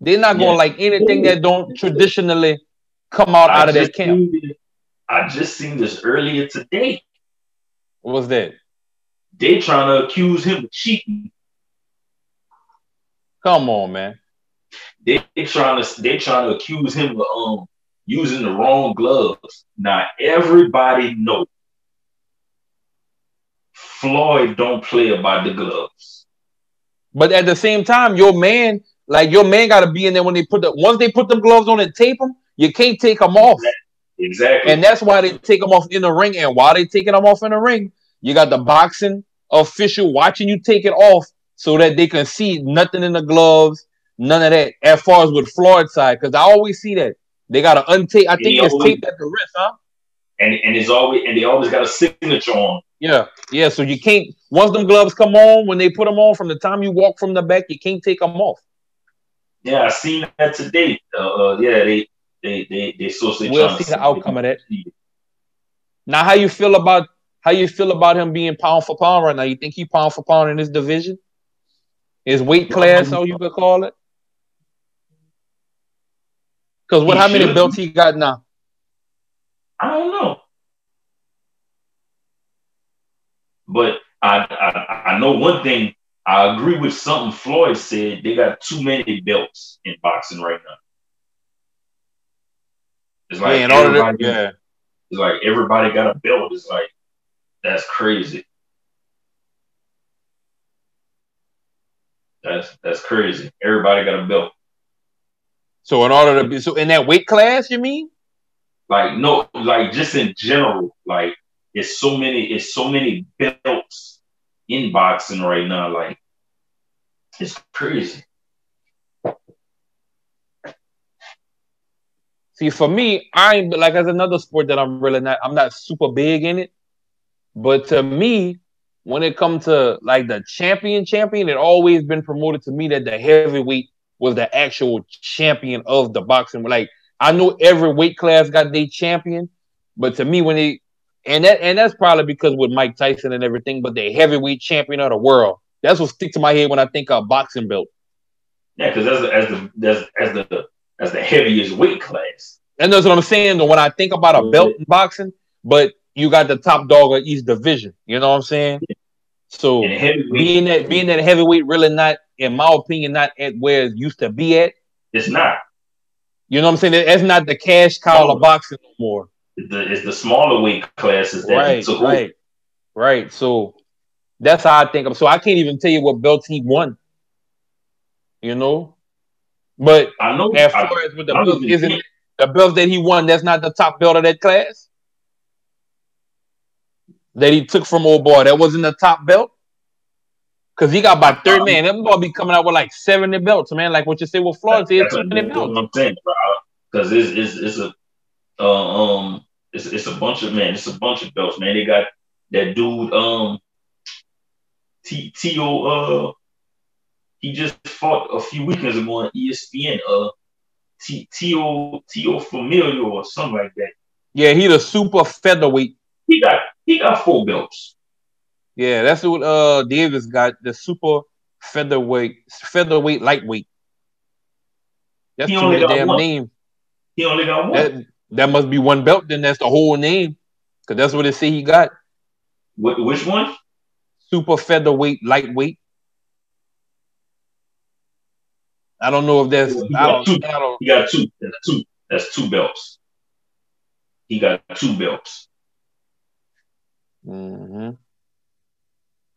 They're not going to like anything that don't traditionally come out I out of that camp. I just seen this earlier today. What was that? They trying to accuse him of cheating. Come on, man. They, they trying to they trying to accuse him of um using the wrong gloves. Now everybody knows Floyd don't play about the gloves. But at the same time, your man, like your man, got to be in there when they put the once they put them gloves on and tape them. You can't take them off. Exactly. And that's why they take them off in the ring. And while they taking them off in the ring, you got the boxing official watching you take it off so that they can see nothing in the gloves, none of that. As far as with Floyd's side, because I always see that they got to untape. I think it's taped at the wrist, huh? And and it's always and they always got a signature on yeah, yeah. So you can't once them gloves come on, when they put them on, from the time you walk from the back, you can't take them off. Yeah, I seen that today. Uh, uh, yeah, they they they they so we'll see the outcome of that. Now, how you feel about how you feel about him being pound for pound right now? You think he pound for pound in this division? His weight class, how you could call it? Because what? He how should. many belts he got now? I don't know. But I, I I know one thing. I agree with something Floyd said. They got too many belts in boxing right now. It's like yeah, everybody, yeah. It's like everybody got a belt. It's like that's crazy. That's that's crazy. Everybody got a belt. So in order to be so in that weight class, you mean? Like no, like just in general, like it's so many, it's so many belts in boxing right now. Like it's crazy. See, for me, I ain't like as another sport that I'm really not. I'm not super big in it, but to me, when it comes to like the champion, champion, it always been promoted to me that the heavyweight was the actual champion of the boxing. Like I know every weight class got their champion, but to me, when they and that and that's probably because with Mike Tyson and everything, but the heavyweight champion of the world. That's what sticks to my head when I think of boxing belt. Yeah, because that's as the, as the as, as the as the heaviest weight class. And that's what I'm saying. Though, when I think about a belt in boxing, but you got the top dog of each division. You know what I'm saying? So being that being that heavyweight really not, in my opinion, not at where it used to be at. It's not. You know what I'm saying? It's not the cash cow of boxing no more the it's the smaller weight classes that right, took right, right. So that's how I think of. So I can't even tell you what belts he won. You know, but I know as far I, as with the belt, isn't the belt that he won? That's not the top belt of that class that he took from old boy. That wasn't the top belt. Cause he got about 30 man. Them boy be coming out with like 70 belts, man. Like what you say with Floyd, that's, that's what I'm saying, bro. Because it's, it's it's a Uh, um, it's it's a bunch of man. It's a bunch of belts, man. They got that dude. Um, T T O. Uh, he just fought a few weekends ago on ESPN. Uh, T T O T O Familiar or something like that. Yeah, he the super featherweight. He got he got four belts. Yeah, that's what uh Davis got. The super featherweight, featherweight, lightweight. That's he the damn one. name. He only got one. That, that must be one belt. Then that's the whole name, because that's what it say he got. What, which one? Super featherweight, lightweight. I don't know if that's. He got, two. he got two. That's two. That's two belts. He got two belts. Mm-hmm.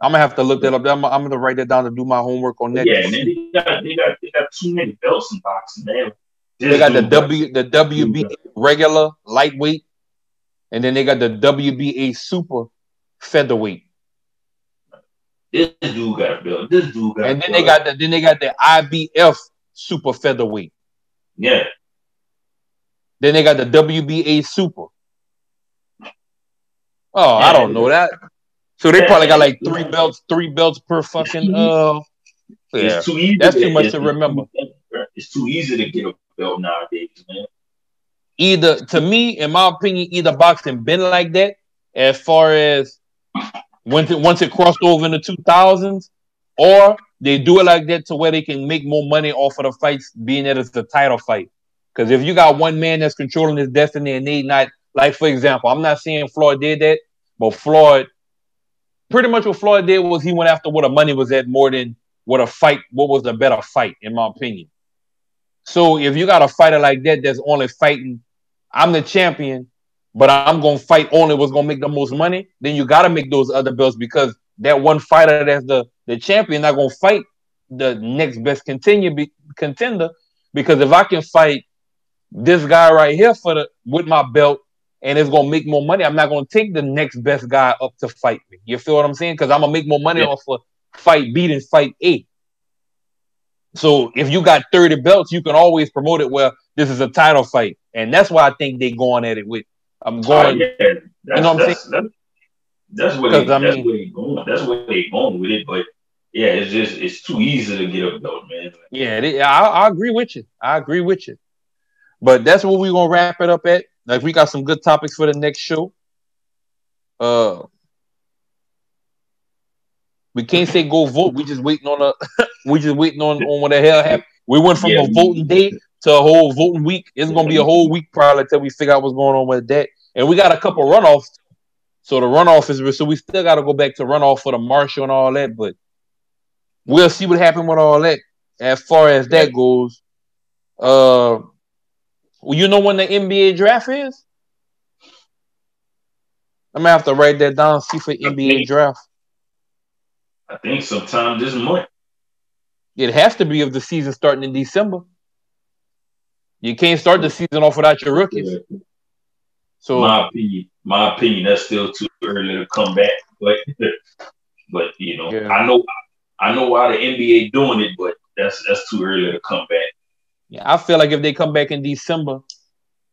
I'm gonna have to look that up. I'm, I'm, gonna write that down to do my homework on that. Yeah, man, they got they got they got too many belts in boxing, man. They got the W the WB regular lightweight, and then they got the WBA super featherweight. This dude got a belt. This dude got. And then they got the then they got the IBF super featherweight. Yeah. Then they got the WBA super. Oh, yeah, I don't know that. So they probably got like three belts, three belts per fucking. Uh, yeah, too easy that's too much to remember. It's too easy to get a belt nowadays, man. Either to me, in my opinion, either boxing been like that as far as once it once it crossed over in the two thousands, or they do it like that to where they can make more money off of the fights, being that it's the title fight. Because if you got one man that's controlling his destiny and they not like, for example, I'm not saying Floyd did that, but Floyd pretty much what Floyd did was he went after what the money was at more than what a fight, what was the better fight, in my opinion. So if you got a fighter like that that's only fighting, I'm the champion, but I'm gonna fight only what's gonna make the most money, then you gotta make those other belts because that one fighter that's the the champion not gonna fight the next best continue be, contender. Because if I can fight this guy right here for the with my belt and it's gonna make more money. I'm not gonna take the next best guy up to fight me. You feel what I'm saying? Because I'm gonna make more money yeah. off of fight B than fight A. So if you got 30 belts, you can always promote it where this is a title fight. And that's why I think they're going at it with I'm going uh, yeah. you know what I'm saying? That's, that's where they, I mean, that's where they going. That's where they going with it. But yeah, it's just it's too easy to get a belt, man. Yeah, they, I, I agree with you. I agree with you. But that's what we're gonna wrap it up at. Like we got some good topics for the next show. Uh we can't say go vote. We just waiting on a [laughs] we just waiting on, on what the hell happened. We went from yeah, a voting day to a whole voting week. It's gonna be a whole week probably until we figure out what's going on with that. And we got a couple runoffs. So the runoff is so we still gotta go back to runoff for the marshal and all that, but we'll see what happened with all that. As far as that goes, uh you know when the NBA draft is? I'm gonna have to write that down. See for NBA draft. I think sometime this month. It has to be if the season starting in December. You can't start the season off without your rookies. So my opinion, my opinion, that's still too early to come back. But [laughs] but you know, yeah. I know I know why the NBA doing it, but that's that's too early to come back. Yeah, I feel like if they come back in December,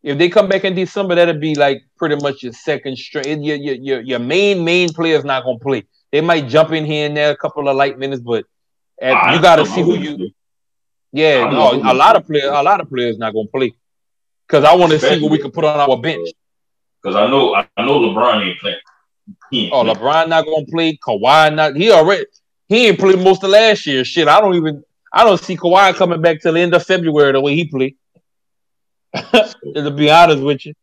if they come back in December, that'll be like pretty much your second straight. Your your your, your main main player's not gonna play. They might jump in here and there a couple of light minutes, but at, you ah, got to see who you. Yeah, no, a lot of players, a lot of players not gonna play because I want to see what we can put on our bench. Because I know, I know LeBron ain't playing. Ain't oh, LeBron not gonna play. Kawhi not. He already he ain't played most of last year. Shit, I don't even. I don't see Kawhi coming back till the end of February the way he played. [laughs] to be honest with you,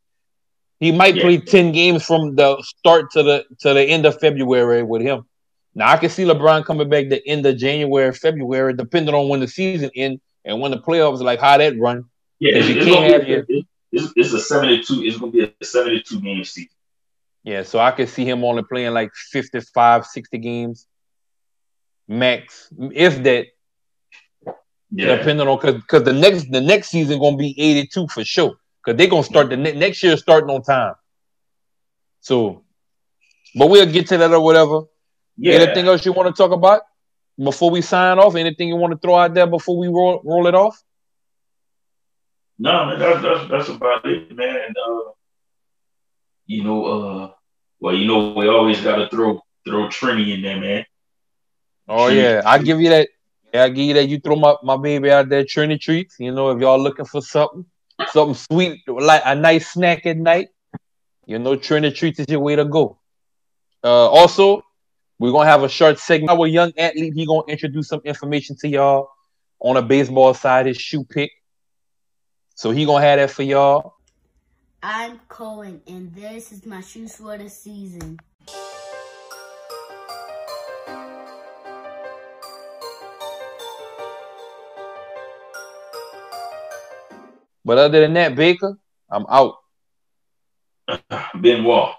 he might yeah. play ten games from the start to the to the end of February with him. Now I can see LeBron coming back the end of January, February, depending on when the season end and when the playoffs like how that run. Yeah, it's, you can't have your, it's, it's a seventy-two. It's gonna be a seventy-two game season. Yeah, so I could see him only playing like 55, 60 games max, if that. Yeah. Depending on because because the next the next season gonna be 82 for sure. Because they're gonna start the ne- next year starting on time. So, but we'll get to that or whatever. Yeah. Anything else you want to talk about before we sign off? Anything you want to throw out there before we roll roll it off? No, man, that's that's that's about it, man. And, uh, you know, uh, well, you know, we always got to throw throw Trini in there, man. Oh Trini. yeah, I give you that. Yeah, I give you that. You throw my, my baby out there, Trini treats. You know, if y'all looking for something, something sweet, like a nice snack at night, you know, Trini treats is your way to go. Uh, also, we're gonna have a short segment. Our young athlete, he gonna introduce some information to y'all on a baseball side, his shoe pick. So he gonna have that for y'all. I'm Cohen, and this is my shoes for the season. But other than that, Baker, I'm out. Benoit.